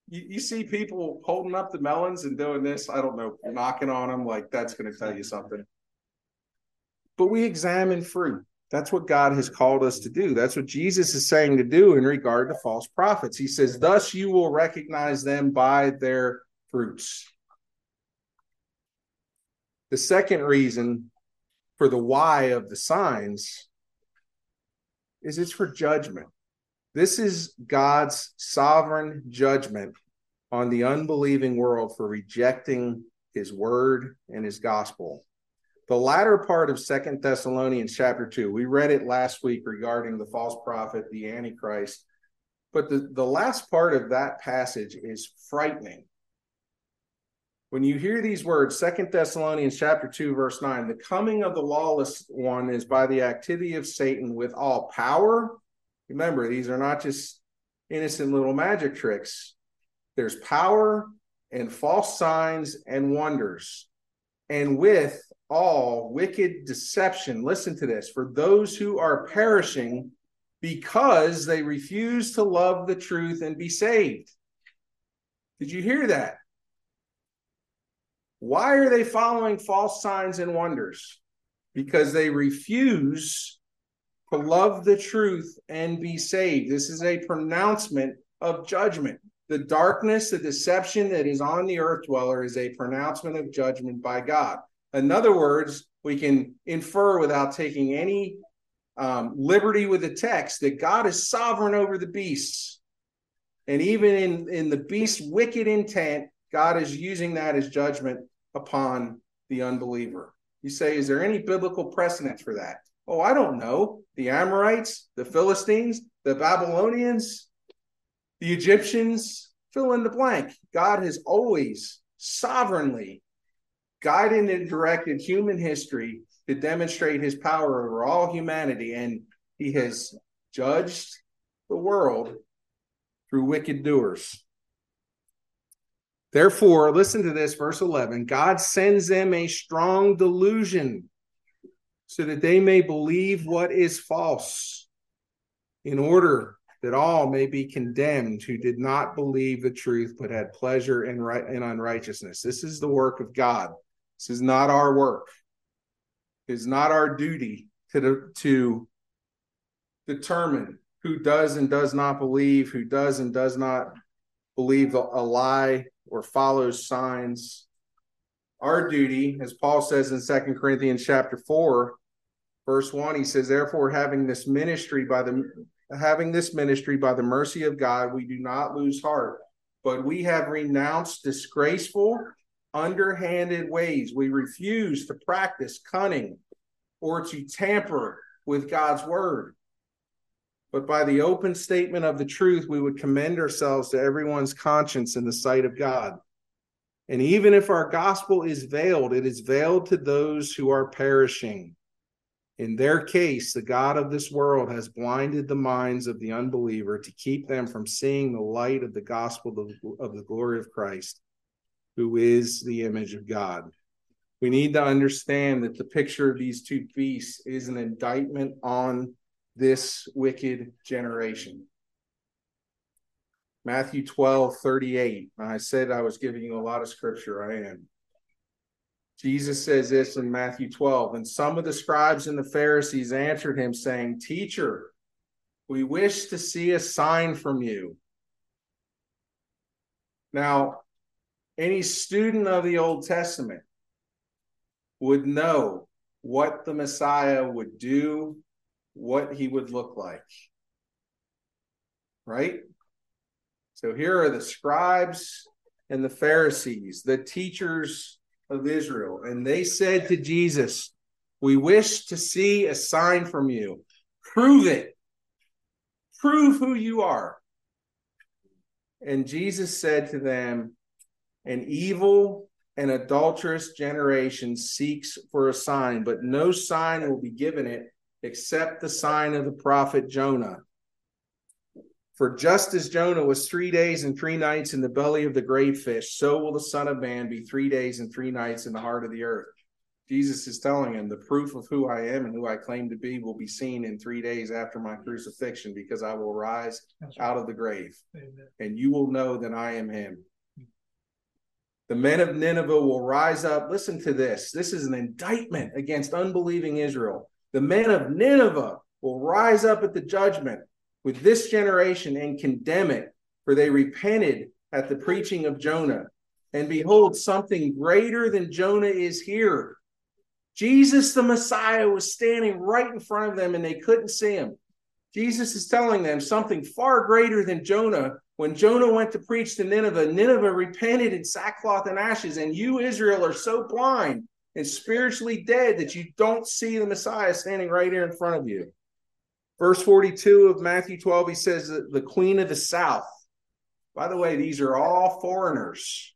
You, you see people holding up the melons and doing this. I don't know, knocking on them like that's going to tell you something. But we examine fruit. That's what God has called us to do. That's what Jesus is saying to do in regard to false prophets. He says, Thus you will recognize them by their fruits. The second reason for the why of the signs is it's for judgment. This is God's sovereign judgment on the unbelieving world for rejecting his word and his gospel. The latter part of Second Thessalonians chapter 2, we read it last week regarding the false prophet, the Antichrist. But the, the last part of that passage is frightening when you hear these words second thessalonians chapter 2 verse 9 the coming of the lawless one is by the activity of satan with all power. Remember these are not just innocent little magic tricks. There's power and false signs and wonders. And with all wicked deception listen to this for those who are perishing because they refuse to love the truth and be saved. Did you hear that why are they following false signs and wonders? Because they refuse to love the truth and be saved. This is a pronouncement of judgment. The darkness, the deception that is on the earth dweller is a pronouncement of judgment by God. In other words, we can infer without taking any um, liberty with the text that God is sovereign over the beasts. And even in, in the beast's wicked intent, God is using that as judgment upon the unbeliever. You say, is there any biblical precedent for that? Oh, I don't know. The Amorites, the Philistines, the Babylonians, the Egyptians, fill in the blank. God has always sovereignly guided and directed human history to demonstrate his power over all humanity, and he has judged the world through wicked doers. Therefore, listen to this, verse 11 God sends them a strong delusion so that they may believe what is false, in order that all may be condemned who did not believe the truth but had pleasure in, right, in unrighteousness. This is the work of God. This is not our work. It is not our duty to, to determine who does and does not believe, who does and does not believe a lie or follows signs. Our duty, as Paul says in Second Corinthians chapter 4, verse 1, he says, Therefore, having this ministry by the having this ministry by the mercy of God, we do not lose heart, but we have renounced disgraceful, underhanded ways. We refuse to practice cunning or to tamper with God's word but by the open statement of the truth, we would commend ourselves to everyone's conscience in the sight of God. And even if our gospel is veiled, it is veiled to those who are perishing. In their case, the God of this world has blinded the minds of the unbeliever to keep them from seeing the light of the gospel of the glory of Christ, who is the image of God. We need to understand that the picture of these two beasts is an indictment on this wicked generation. Matthew 12, 38. I said I was giving you a lot of scripture. I am. Jesus says this in Matthew 12. And some of the scribes and the Pharisees answered him, saying, Teacher, we wish to see a sign from you. Now, any student of the Old Testament would know what the Messiah would do what he would look like. Right? So here are the scribes and the Pharisees, the teachers of Israel, and they said to Jesus, We wish to see a sign from you. Prove it. Prove who you are. And Jesus said to them, An evil and adulterous generation seeks for a sign, but no sign will be given it except the sign of the prophet Jonah. For just as Jonah was three days and three nights in the belly of the great fish, so will the Son of Man be three days and three nights in the heart of the earth. Jesus is telling him the proof of who I am and who I claim to be will be seen in three days after my crucifixion because I will rise out of the grave Amen. and you will know that I am him. The men of Nineveh will rise up. Listen to this. This is an indictment against unbelieving Israel. The men of Nineveh will rise up at the judgment with this generation and condemn it, for they repented at the preaching of Jonah. And behold, something greater than Jonah is here. Jesus, the Messiah, was standing right in front of them and they couldn't see him. Jesus is telling them something far greater than Jonah. When Jonah went to preach to Nineveh, Nineveh repented in sackcloth and ashes, and you, Israel, are so blind and spiritually dead that you don't see the Messiah standing right here in front of you. Verse 42 of Matthew 12, he says that the queen of the south. By the way, these are all foreigners.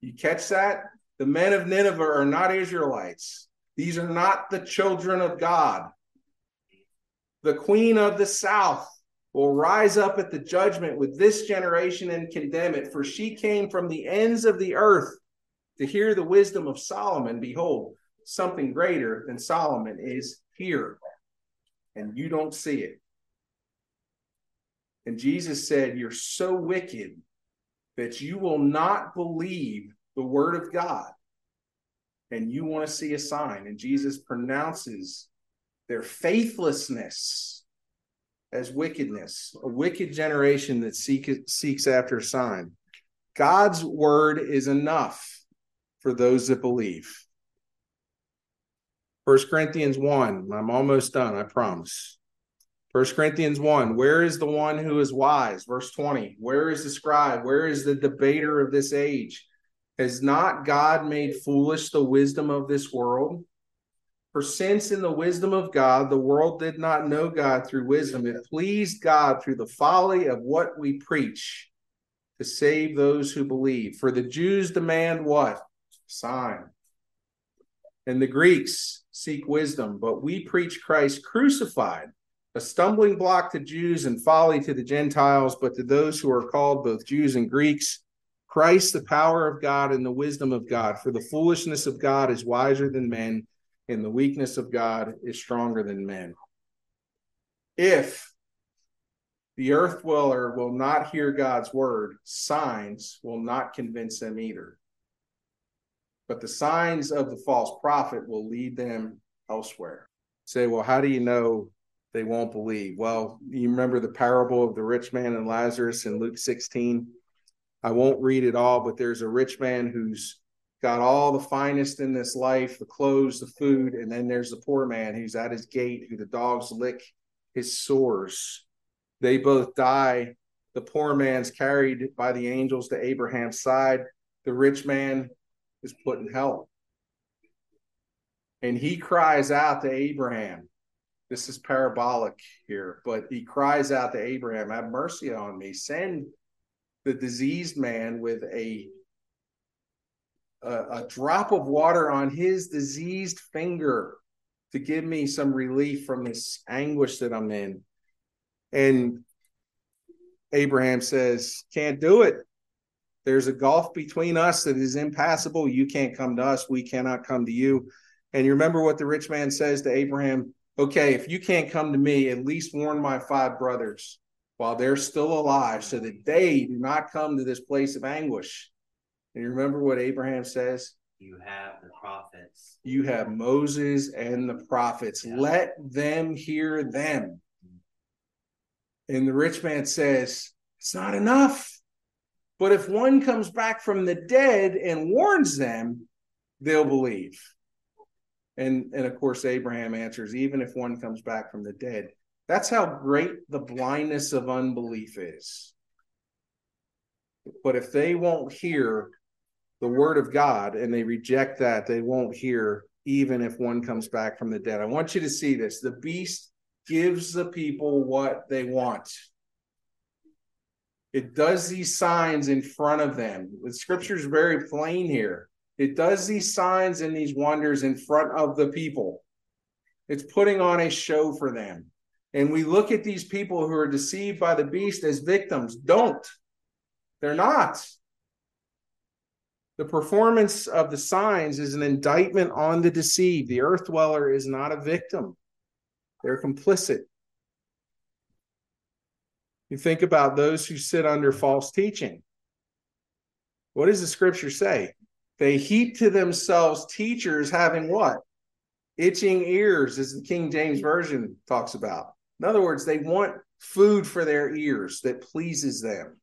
You catch that? The men of Nineveh are not Israelites. These are not the children of God. The queen of the south will rise up at the judgment with this generation and condemn it, for she came from the ends of the earth to hear the wisdom of Solomon. Behold, something greater than Solomon is here, and you don't see it. And Jesus said, You're so wicked that you will not believe the word of God and you want to see a sign. And Jesus pronounces their faithlessness as wickedness, a wicked generation that seek, seeks after a sign. God's word is enough for those that believe. First Corinthians 1, I'm almost done, I promise. First Corinthians 1, where is the one who is wise? Verse 20, where is the scribe? Where is the debater of this age? Has not God made foolish the wisdom of this world? For since in the wisdom of God, the world did not know God through wisdom, it pleased God through the folly of what we preach to save those who believe. For the Jews demand what? Sign. And the Greeks seek wisdom, but we preach Christ crucified, a stumbling block to Jews and folly to the Gentiles, but to those who are called both Jews and Greeks Christ, the power of God and the wisdom of God. For the foolishness of God is wiser than men, and the weakness of God is stronger than men. If the earth dweller will not hear God's word, signs will not convince them either. But the signs of the false prophet will lead them elsewhere. Say, well, how do you know they won't believe? Well, you remember the parable of the rich man and Lazarus in Luke 16? I won't read it all, but there's a rich man who's got all the finest in this life the clothes, the food, and then there's the poor man who's at his gate, who the dogs lick his sores. They both die. The poor man's carried by the angels to Abraham's side. The rich man is put in hell. And he cries out to Abraham. This is parabolic here, but he cries out to Abraham, Have mercy on me. Send the diseased man with a, a, a drop of water on his diseased finger to give me some relief from this anguish that I'm in. And Abraham says, Can't do it. There's a gulf between us that is impassable. You can't come to us. We cannot come to you. And you remember what the rich man says to Abraham? Okay, if you can't come to me, at least warn my five brothers while they're still alive so that they do not come to this place of anguish. And you remember what Abraham says? You have the prophets. You have Moses and the prophets. Yeah. Let them hear them. And the rich man says, It's not enough. But if one comes back from the dead and warns them, they'll believe. And, and of course, Abraham answers, Even if one comes back from the dead, that's how great the blindness of unbelief is. But if they won't hear the word of God and they reject that, they won't hear even if one comes back from the dead. I want you to see this. The beast gives the people what they want. It does these signs in front of them. The scripture is very plain here. It does these signs and these wonders in front of the people. It's putting on a show for them. And we look at these people who are deceived by the beast as victims. Don't. They're not. The performance of the signs is an indictment on the deceived. The earth dweller is not a victim, they're complicit. You think about those who sit under false teaching. What does the scripture say? They heap to themselves teachers having what? Itching ears, as the King James Version talks about. In other words, they want food for their ears that pleases them.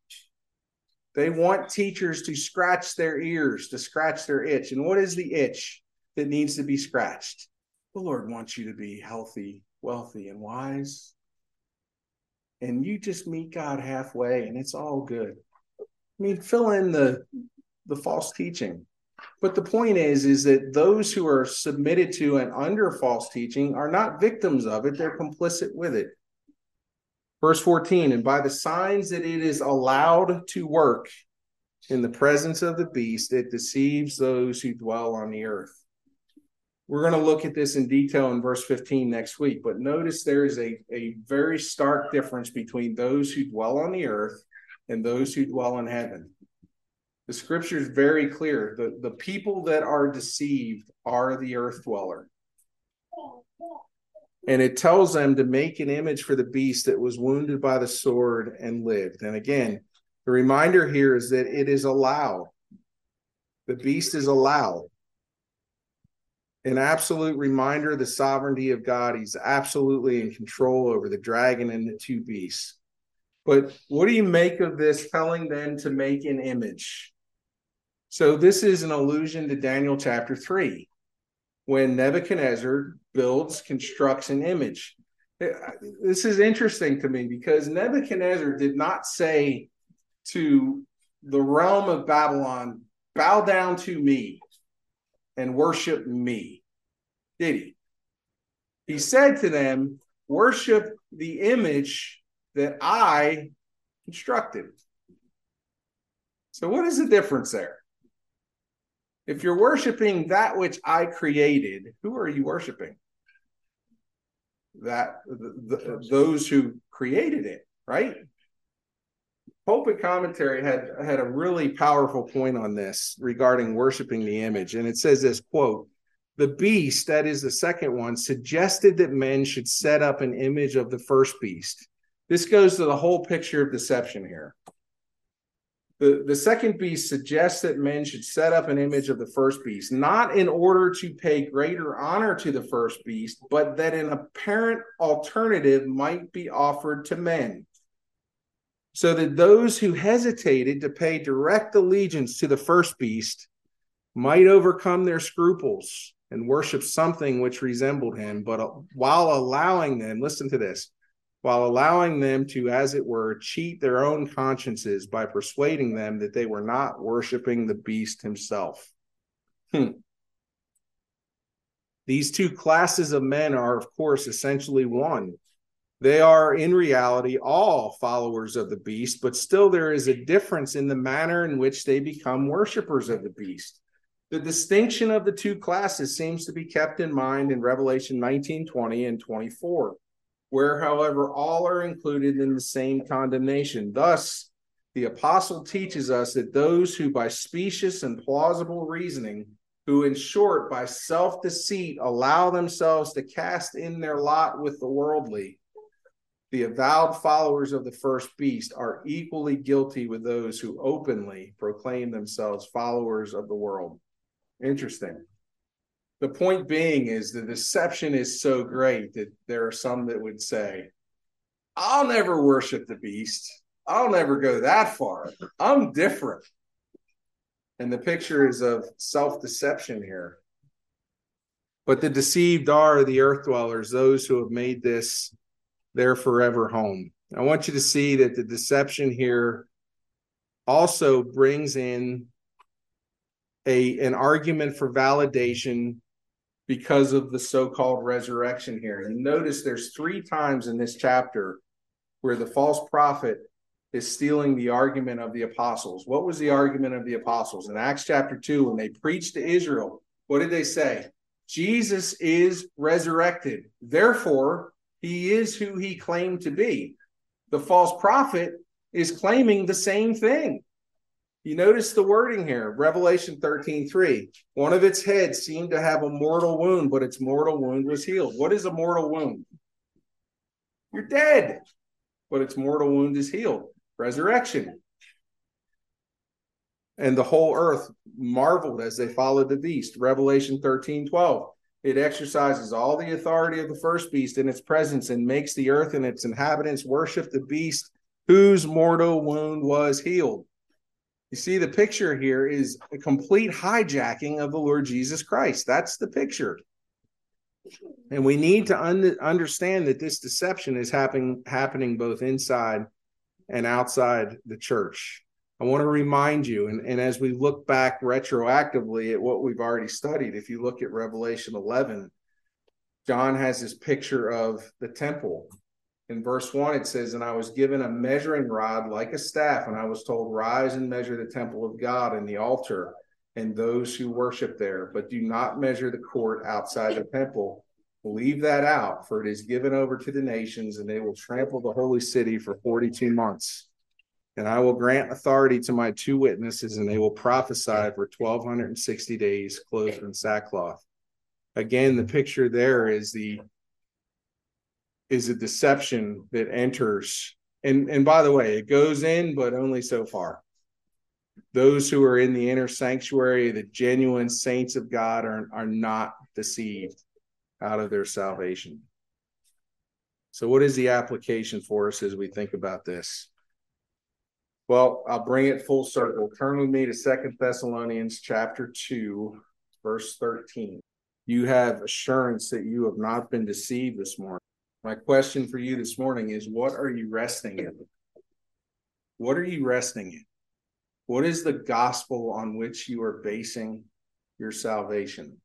They want teachers to scratch their ears, to scratch their itch. And what is the itch that needs to be scratched? The Lord wants you to be healthy, wealthy, and wise. And you just meet God halfway, and it's all good. I mean, fill in the the false teaching. But the point is, is that those who are submitted to and under false teaching are not victims of it; they're complicit with it. Verse 14, and by the signs that it is allowed to work in the presence of the beast, it deceives those who dwell on the earth. We're going to look at this in detail in verse 15 next week, but notice there is a, a very stark difference between those who dwell on the earth and those who dwell in heaven. The scripture is very clear. The, the people that are deceived are the earth dweller and it tells them to make an image for the beast that was wounded by the sword and lived. And again, the reminder here is that it is allowed. The beast is allowed. An absolute reminder of the sovereignty of God. He's absolutely in control over the dragon and the two beasts. But what do you make of this telling them to make an image? So, this is an allusion to Daniel chapter 3 when Nebuchadnezzar builds, constructs an image. Eh, this is interesting to me because Nebuchadnezzar did not say to the realm of Babylon, bow down to me and worship me. Did he? He said to them, worship the image that I constructed. So, what is the difference there? If you're worshiping that which I created, who are you worshiping? That the, the, those who created it, right? Pulpit commentary had had a really powerful point on this regarding worshiping the image, and it says this quote: "The beast, that is the second one, suggested that men should set up an image of the first beast." This goes to the whole picture of deception here. The, the second beast suggests that men should set up an image of the first beast, not in order to pay greater honor to the first beast, but that an apparent alternative might be offered to men. So that those who hesitated to pay direct allegiance to the first beast might overcome their scruples and worship something which resembled him, but while allowing them, listen to this, while allowing them to, as it were, cheat their own consciences by persuading them that they were not worshiping the beast himself. Hmm. These two classes of men are, of course, essentially one. They are, in reality, all followers of the beast, but still there is a difference in the manner in which they become worshippers of the beast. The distinction of the two classes seems to be kept in mind in Revelation 19 20 and 24 where, however, all are included in the same condemnation. Thus, the apostle teaches us that those who, by specious and plausible reasoning, who, in short, by self deceit, allow themselves to cast in their lot with the worldly, the avowed followers of the first beast are equally guilty with those who openly proclaim themselves followers of the world. Interesting the point being is the deception is so great that there are some that would say, I'll never worship the beast. I'll never go that far. I'm different. And the picture is of self deception here. But the deceived are the earth dwellers, those who have made this their forever home. I want you to see that the deception here also brings in a an argument for validation because of the so-called resurrection here. You notice there's three times in this chapter where the false prophet is stealing the argument of the apostles. What was the argument of the apostles? In Acts chapter 2, when they preached to Israel, what did they say? Jesus is resurrected. Therefore, he is who he claimed to be. The false prophet is claiming the same thing. You notice the wording here, Revelation 13 3. One of its heads seemed to have a mortal wound, but its mortal wound was healed. What is a mortal wound? You're dead, but its mortal wound is healed. Resurrection. And the whole earth marveled as they followed the beast. Revelation 13 12. It exercises all the authority of the first beast in its presence and makes the earth and its inhabitants worship the beast whose mortal wound was healed. You see, the picture here is a complete hijacking of the Lord Jesus Christ. That's the picture. And we need to un- understand that this deception is happening happening both inside and outside the church. I want to remind you, and, and as we look back retroactively at what we've already studied, if you look at Revelation 11, John has this picture of the temple. In verse 1, it says, And I was given a measuring rod like a staff, and I was told, Rise and measure the temple of God and the altar and those who worship there, but do not measure the court outside the temple. Leave that out, for it is given over to the nations, and they will trample the holy city for 42 months. And I will grant authority to my two witnesses, and they will prophesy for 1260 days, clothed in sackcloth. Again, the picture there is the is a deception that enters. And and by the way, it goes in, but only so far. Those who are in the inner sanctuary, the genuine saints of God, are, are not deceived out of their salvation. So, what is the application for us as we think about this? Well, I'll bring it full circle. Turn with me to Second Thessalonians chapter 2, verse 13. You have assurance that you have not been deceived this morning. My question for you this morning is what are you resting in? What are you resting in? What is the gospel on which you are basing your salvation?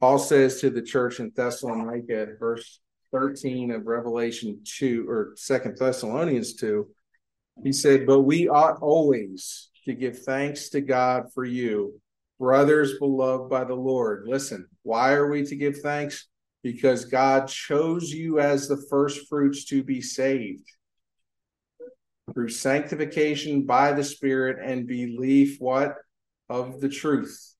Paul says to the church in Thessalonica, verse 13 of Revelation 2 or Second Thessalonians 2, he said, But we ought always to give thanks to God for you, brothers beloved by the Lord. Listen, why are we to give thanks? Because God chose you as the first fruits to be saved through sanctification by the Spirit and belief what? Of the truth.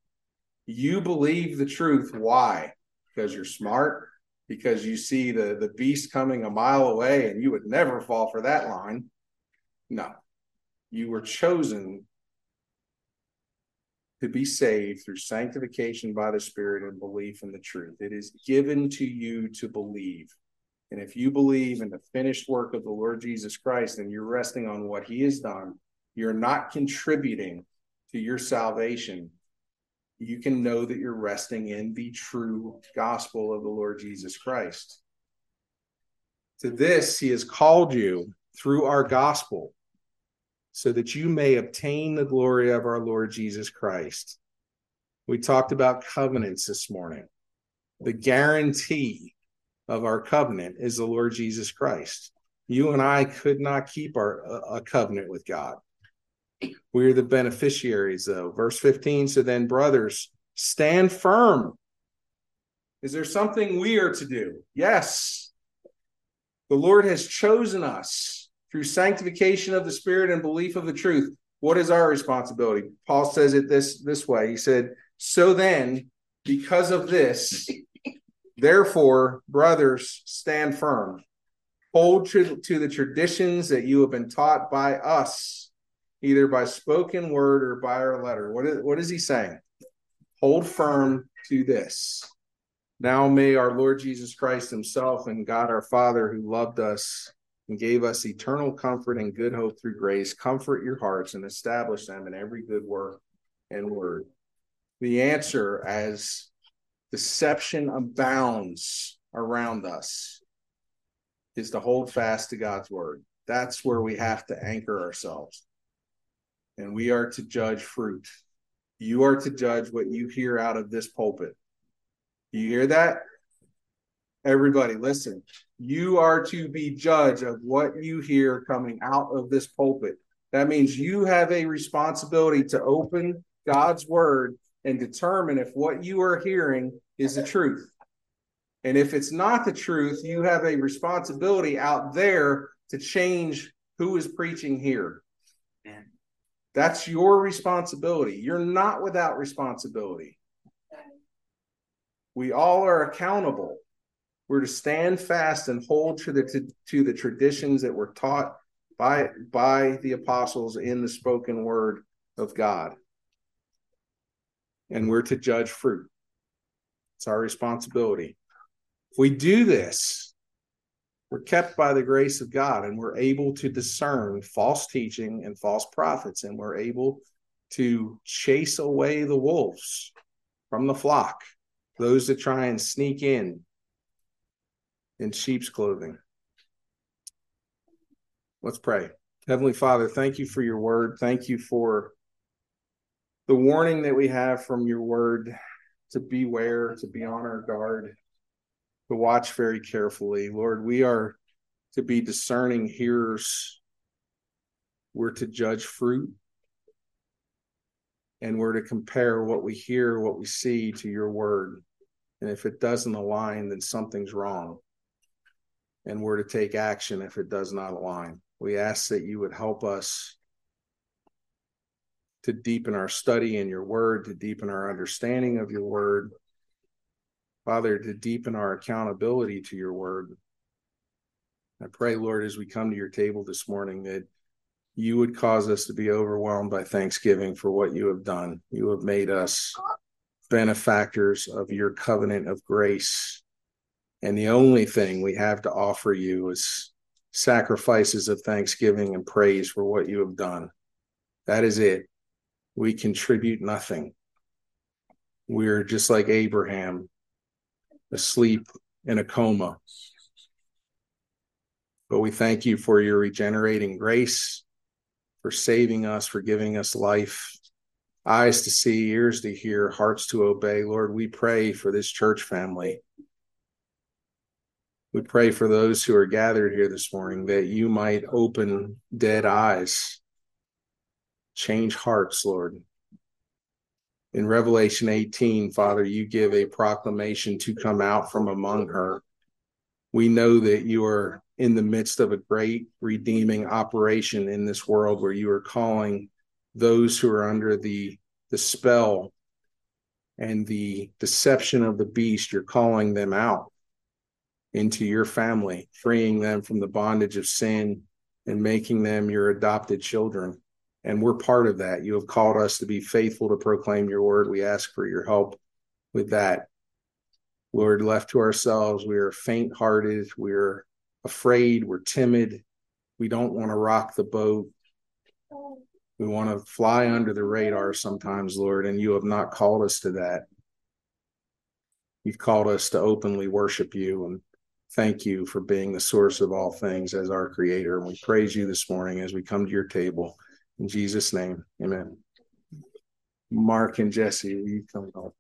You believe the truth. Why? Because you're smart, because you see the, the beast coming a mile away and you would never fall for that line no. You were chosen to be saved through sanctification by the Spirit and belief in the truth. It is given to you to believe. And if you believe in the finished work of the Lord Jesus Christ and you're resting on what he has done, you're not contributing to your salvation. You can know that you're resting in the true gospel of the Lord Jesus Christ. To this, he has called you through our gospel so that you may obtain the glory of our Lord Jesus Christ. We talked about covenants this morning. The guarantee of our covenant is the Lord Jesus Christ. You and I could not keep our a covenant with God. We are the beneficiaries, though. Verse 15 So then, brothers, stand firm. Is there something we are to do? Yes. The Lord has chosen us through sanctification of the spirit and belief of the truth what is our responsibility? Paul says it this this way. He said so then because of this therefore brothers stand firm. Hold to, to the traditions that you have been taught by us either by spoken word or by our letter. What is, what is he saying? Hold firm to this. Now may our lord jesus christ himself and god our father who loved us and gave us eternal comfort and good hope through grace, comfort your hearts and establish them in every good work and word. The answer, as deception abounds around us, is to hold fast to God's word. That's where we have to anchor ourselves. And we are to judge fruit. You are to judge what you hear out of this pulpit. You hear that? Everybody, listen. You are to be judge of what you hear coming out of this pulpit. That means you have a responsibility to open God's word and determine if what you are hearing is the truth. And if it's not the truth, you have a responsibility out there to change who is preaching here. That's your responsibility. You're not without responsibility. We all are accountable. We're to stand fast and hold to the to, to the traditions that were taught by by the apostles in the spoken word of God. And we're to judge fruit. It's our responsibility. If we do this, we're kept by the grace of God and we're able to discern false teaching and false prophets, and we're able to chase away the wolves from the flock, those that try and sneak in in sheep's clothing. Let's pray. Heavenly Father, thank you for your word. Thank you for the warning that we have from your word to beware, to be on our guard, to watch very carefully. Lord, we are to be discerning hearers. We're to judge fruit. And we're to compare what we hear, what we see to your word. And if it doesn't align, then something's wrong. And we're to take action if it does not align. We ask that you would help us to deepen our study in your word, to deepen our understanding of your word. Father, to deepen our accountability to your word. I pray, Lord, as we come to your table this morning, that you would cause us to be overwhelmed by thanksgiving for what you have done. You have made us benefactors of your covenant of grace. And the only thing we have to offer you is sacrifices of thanksgiving and praise for what you have done. That is it. We contribute nothing. We're just like Abraham, asleep in a coma. But we thank you for your regenerating grace, for saving us, for giving us life, eyes to see, ears to hear, hearts to obey. Lord, we pray for this church family. We pray for those who are gathered here this morning that you might open dead eyes, change hearts, Lord. In Revelation 18, Father, you give a proclamation to come out from among her. We know that you are in the midst of a great redeeming operation in this world where you are calling those who are under the, the spell and the deception of the beast, you're calling them out into your family, freeing them from the bondage of sin and making them your adopted children. And we're part of that. You have called us to be faithful to proclaim your word. We ask for your help with that. Lord, left to ourselves, we are faint hearted. We're afraid. We're timid. We don't want to rock the boat. We want to fly under the radar sometimes, Lord, and you have not called us to that. You've called us to openly worship you and thank you for being the source of all things as our creator. And we praise you this morning as we come to your table. In Jesus' name, amen. Mark and Jesse, you come up.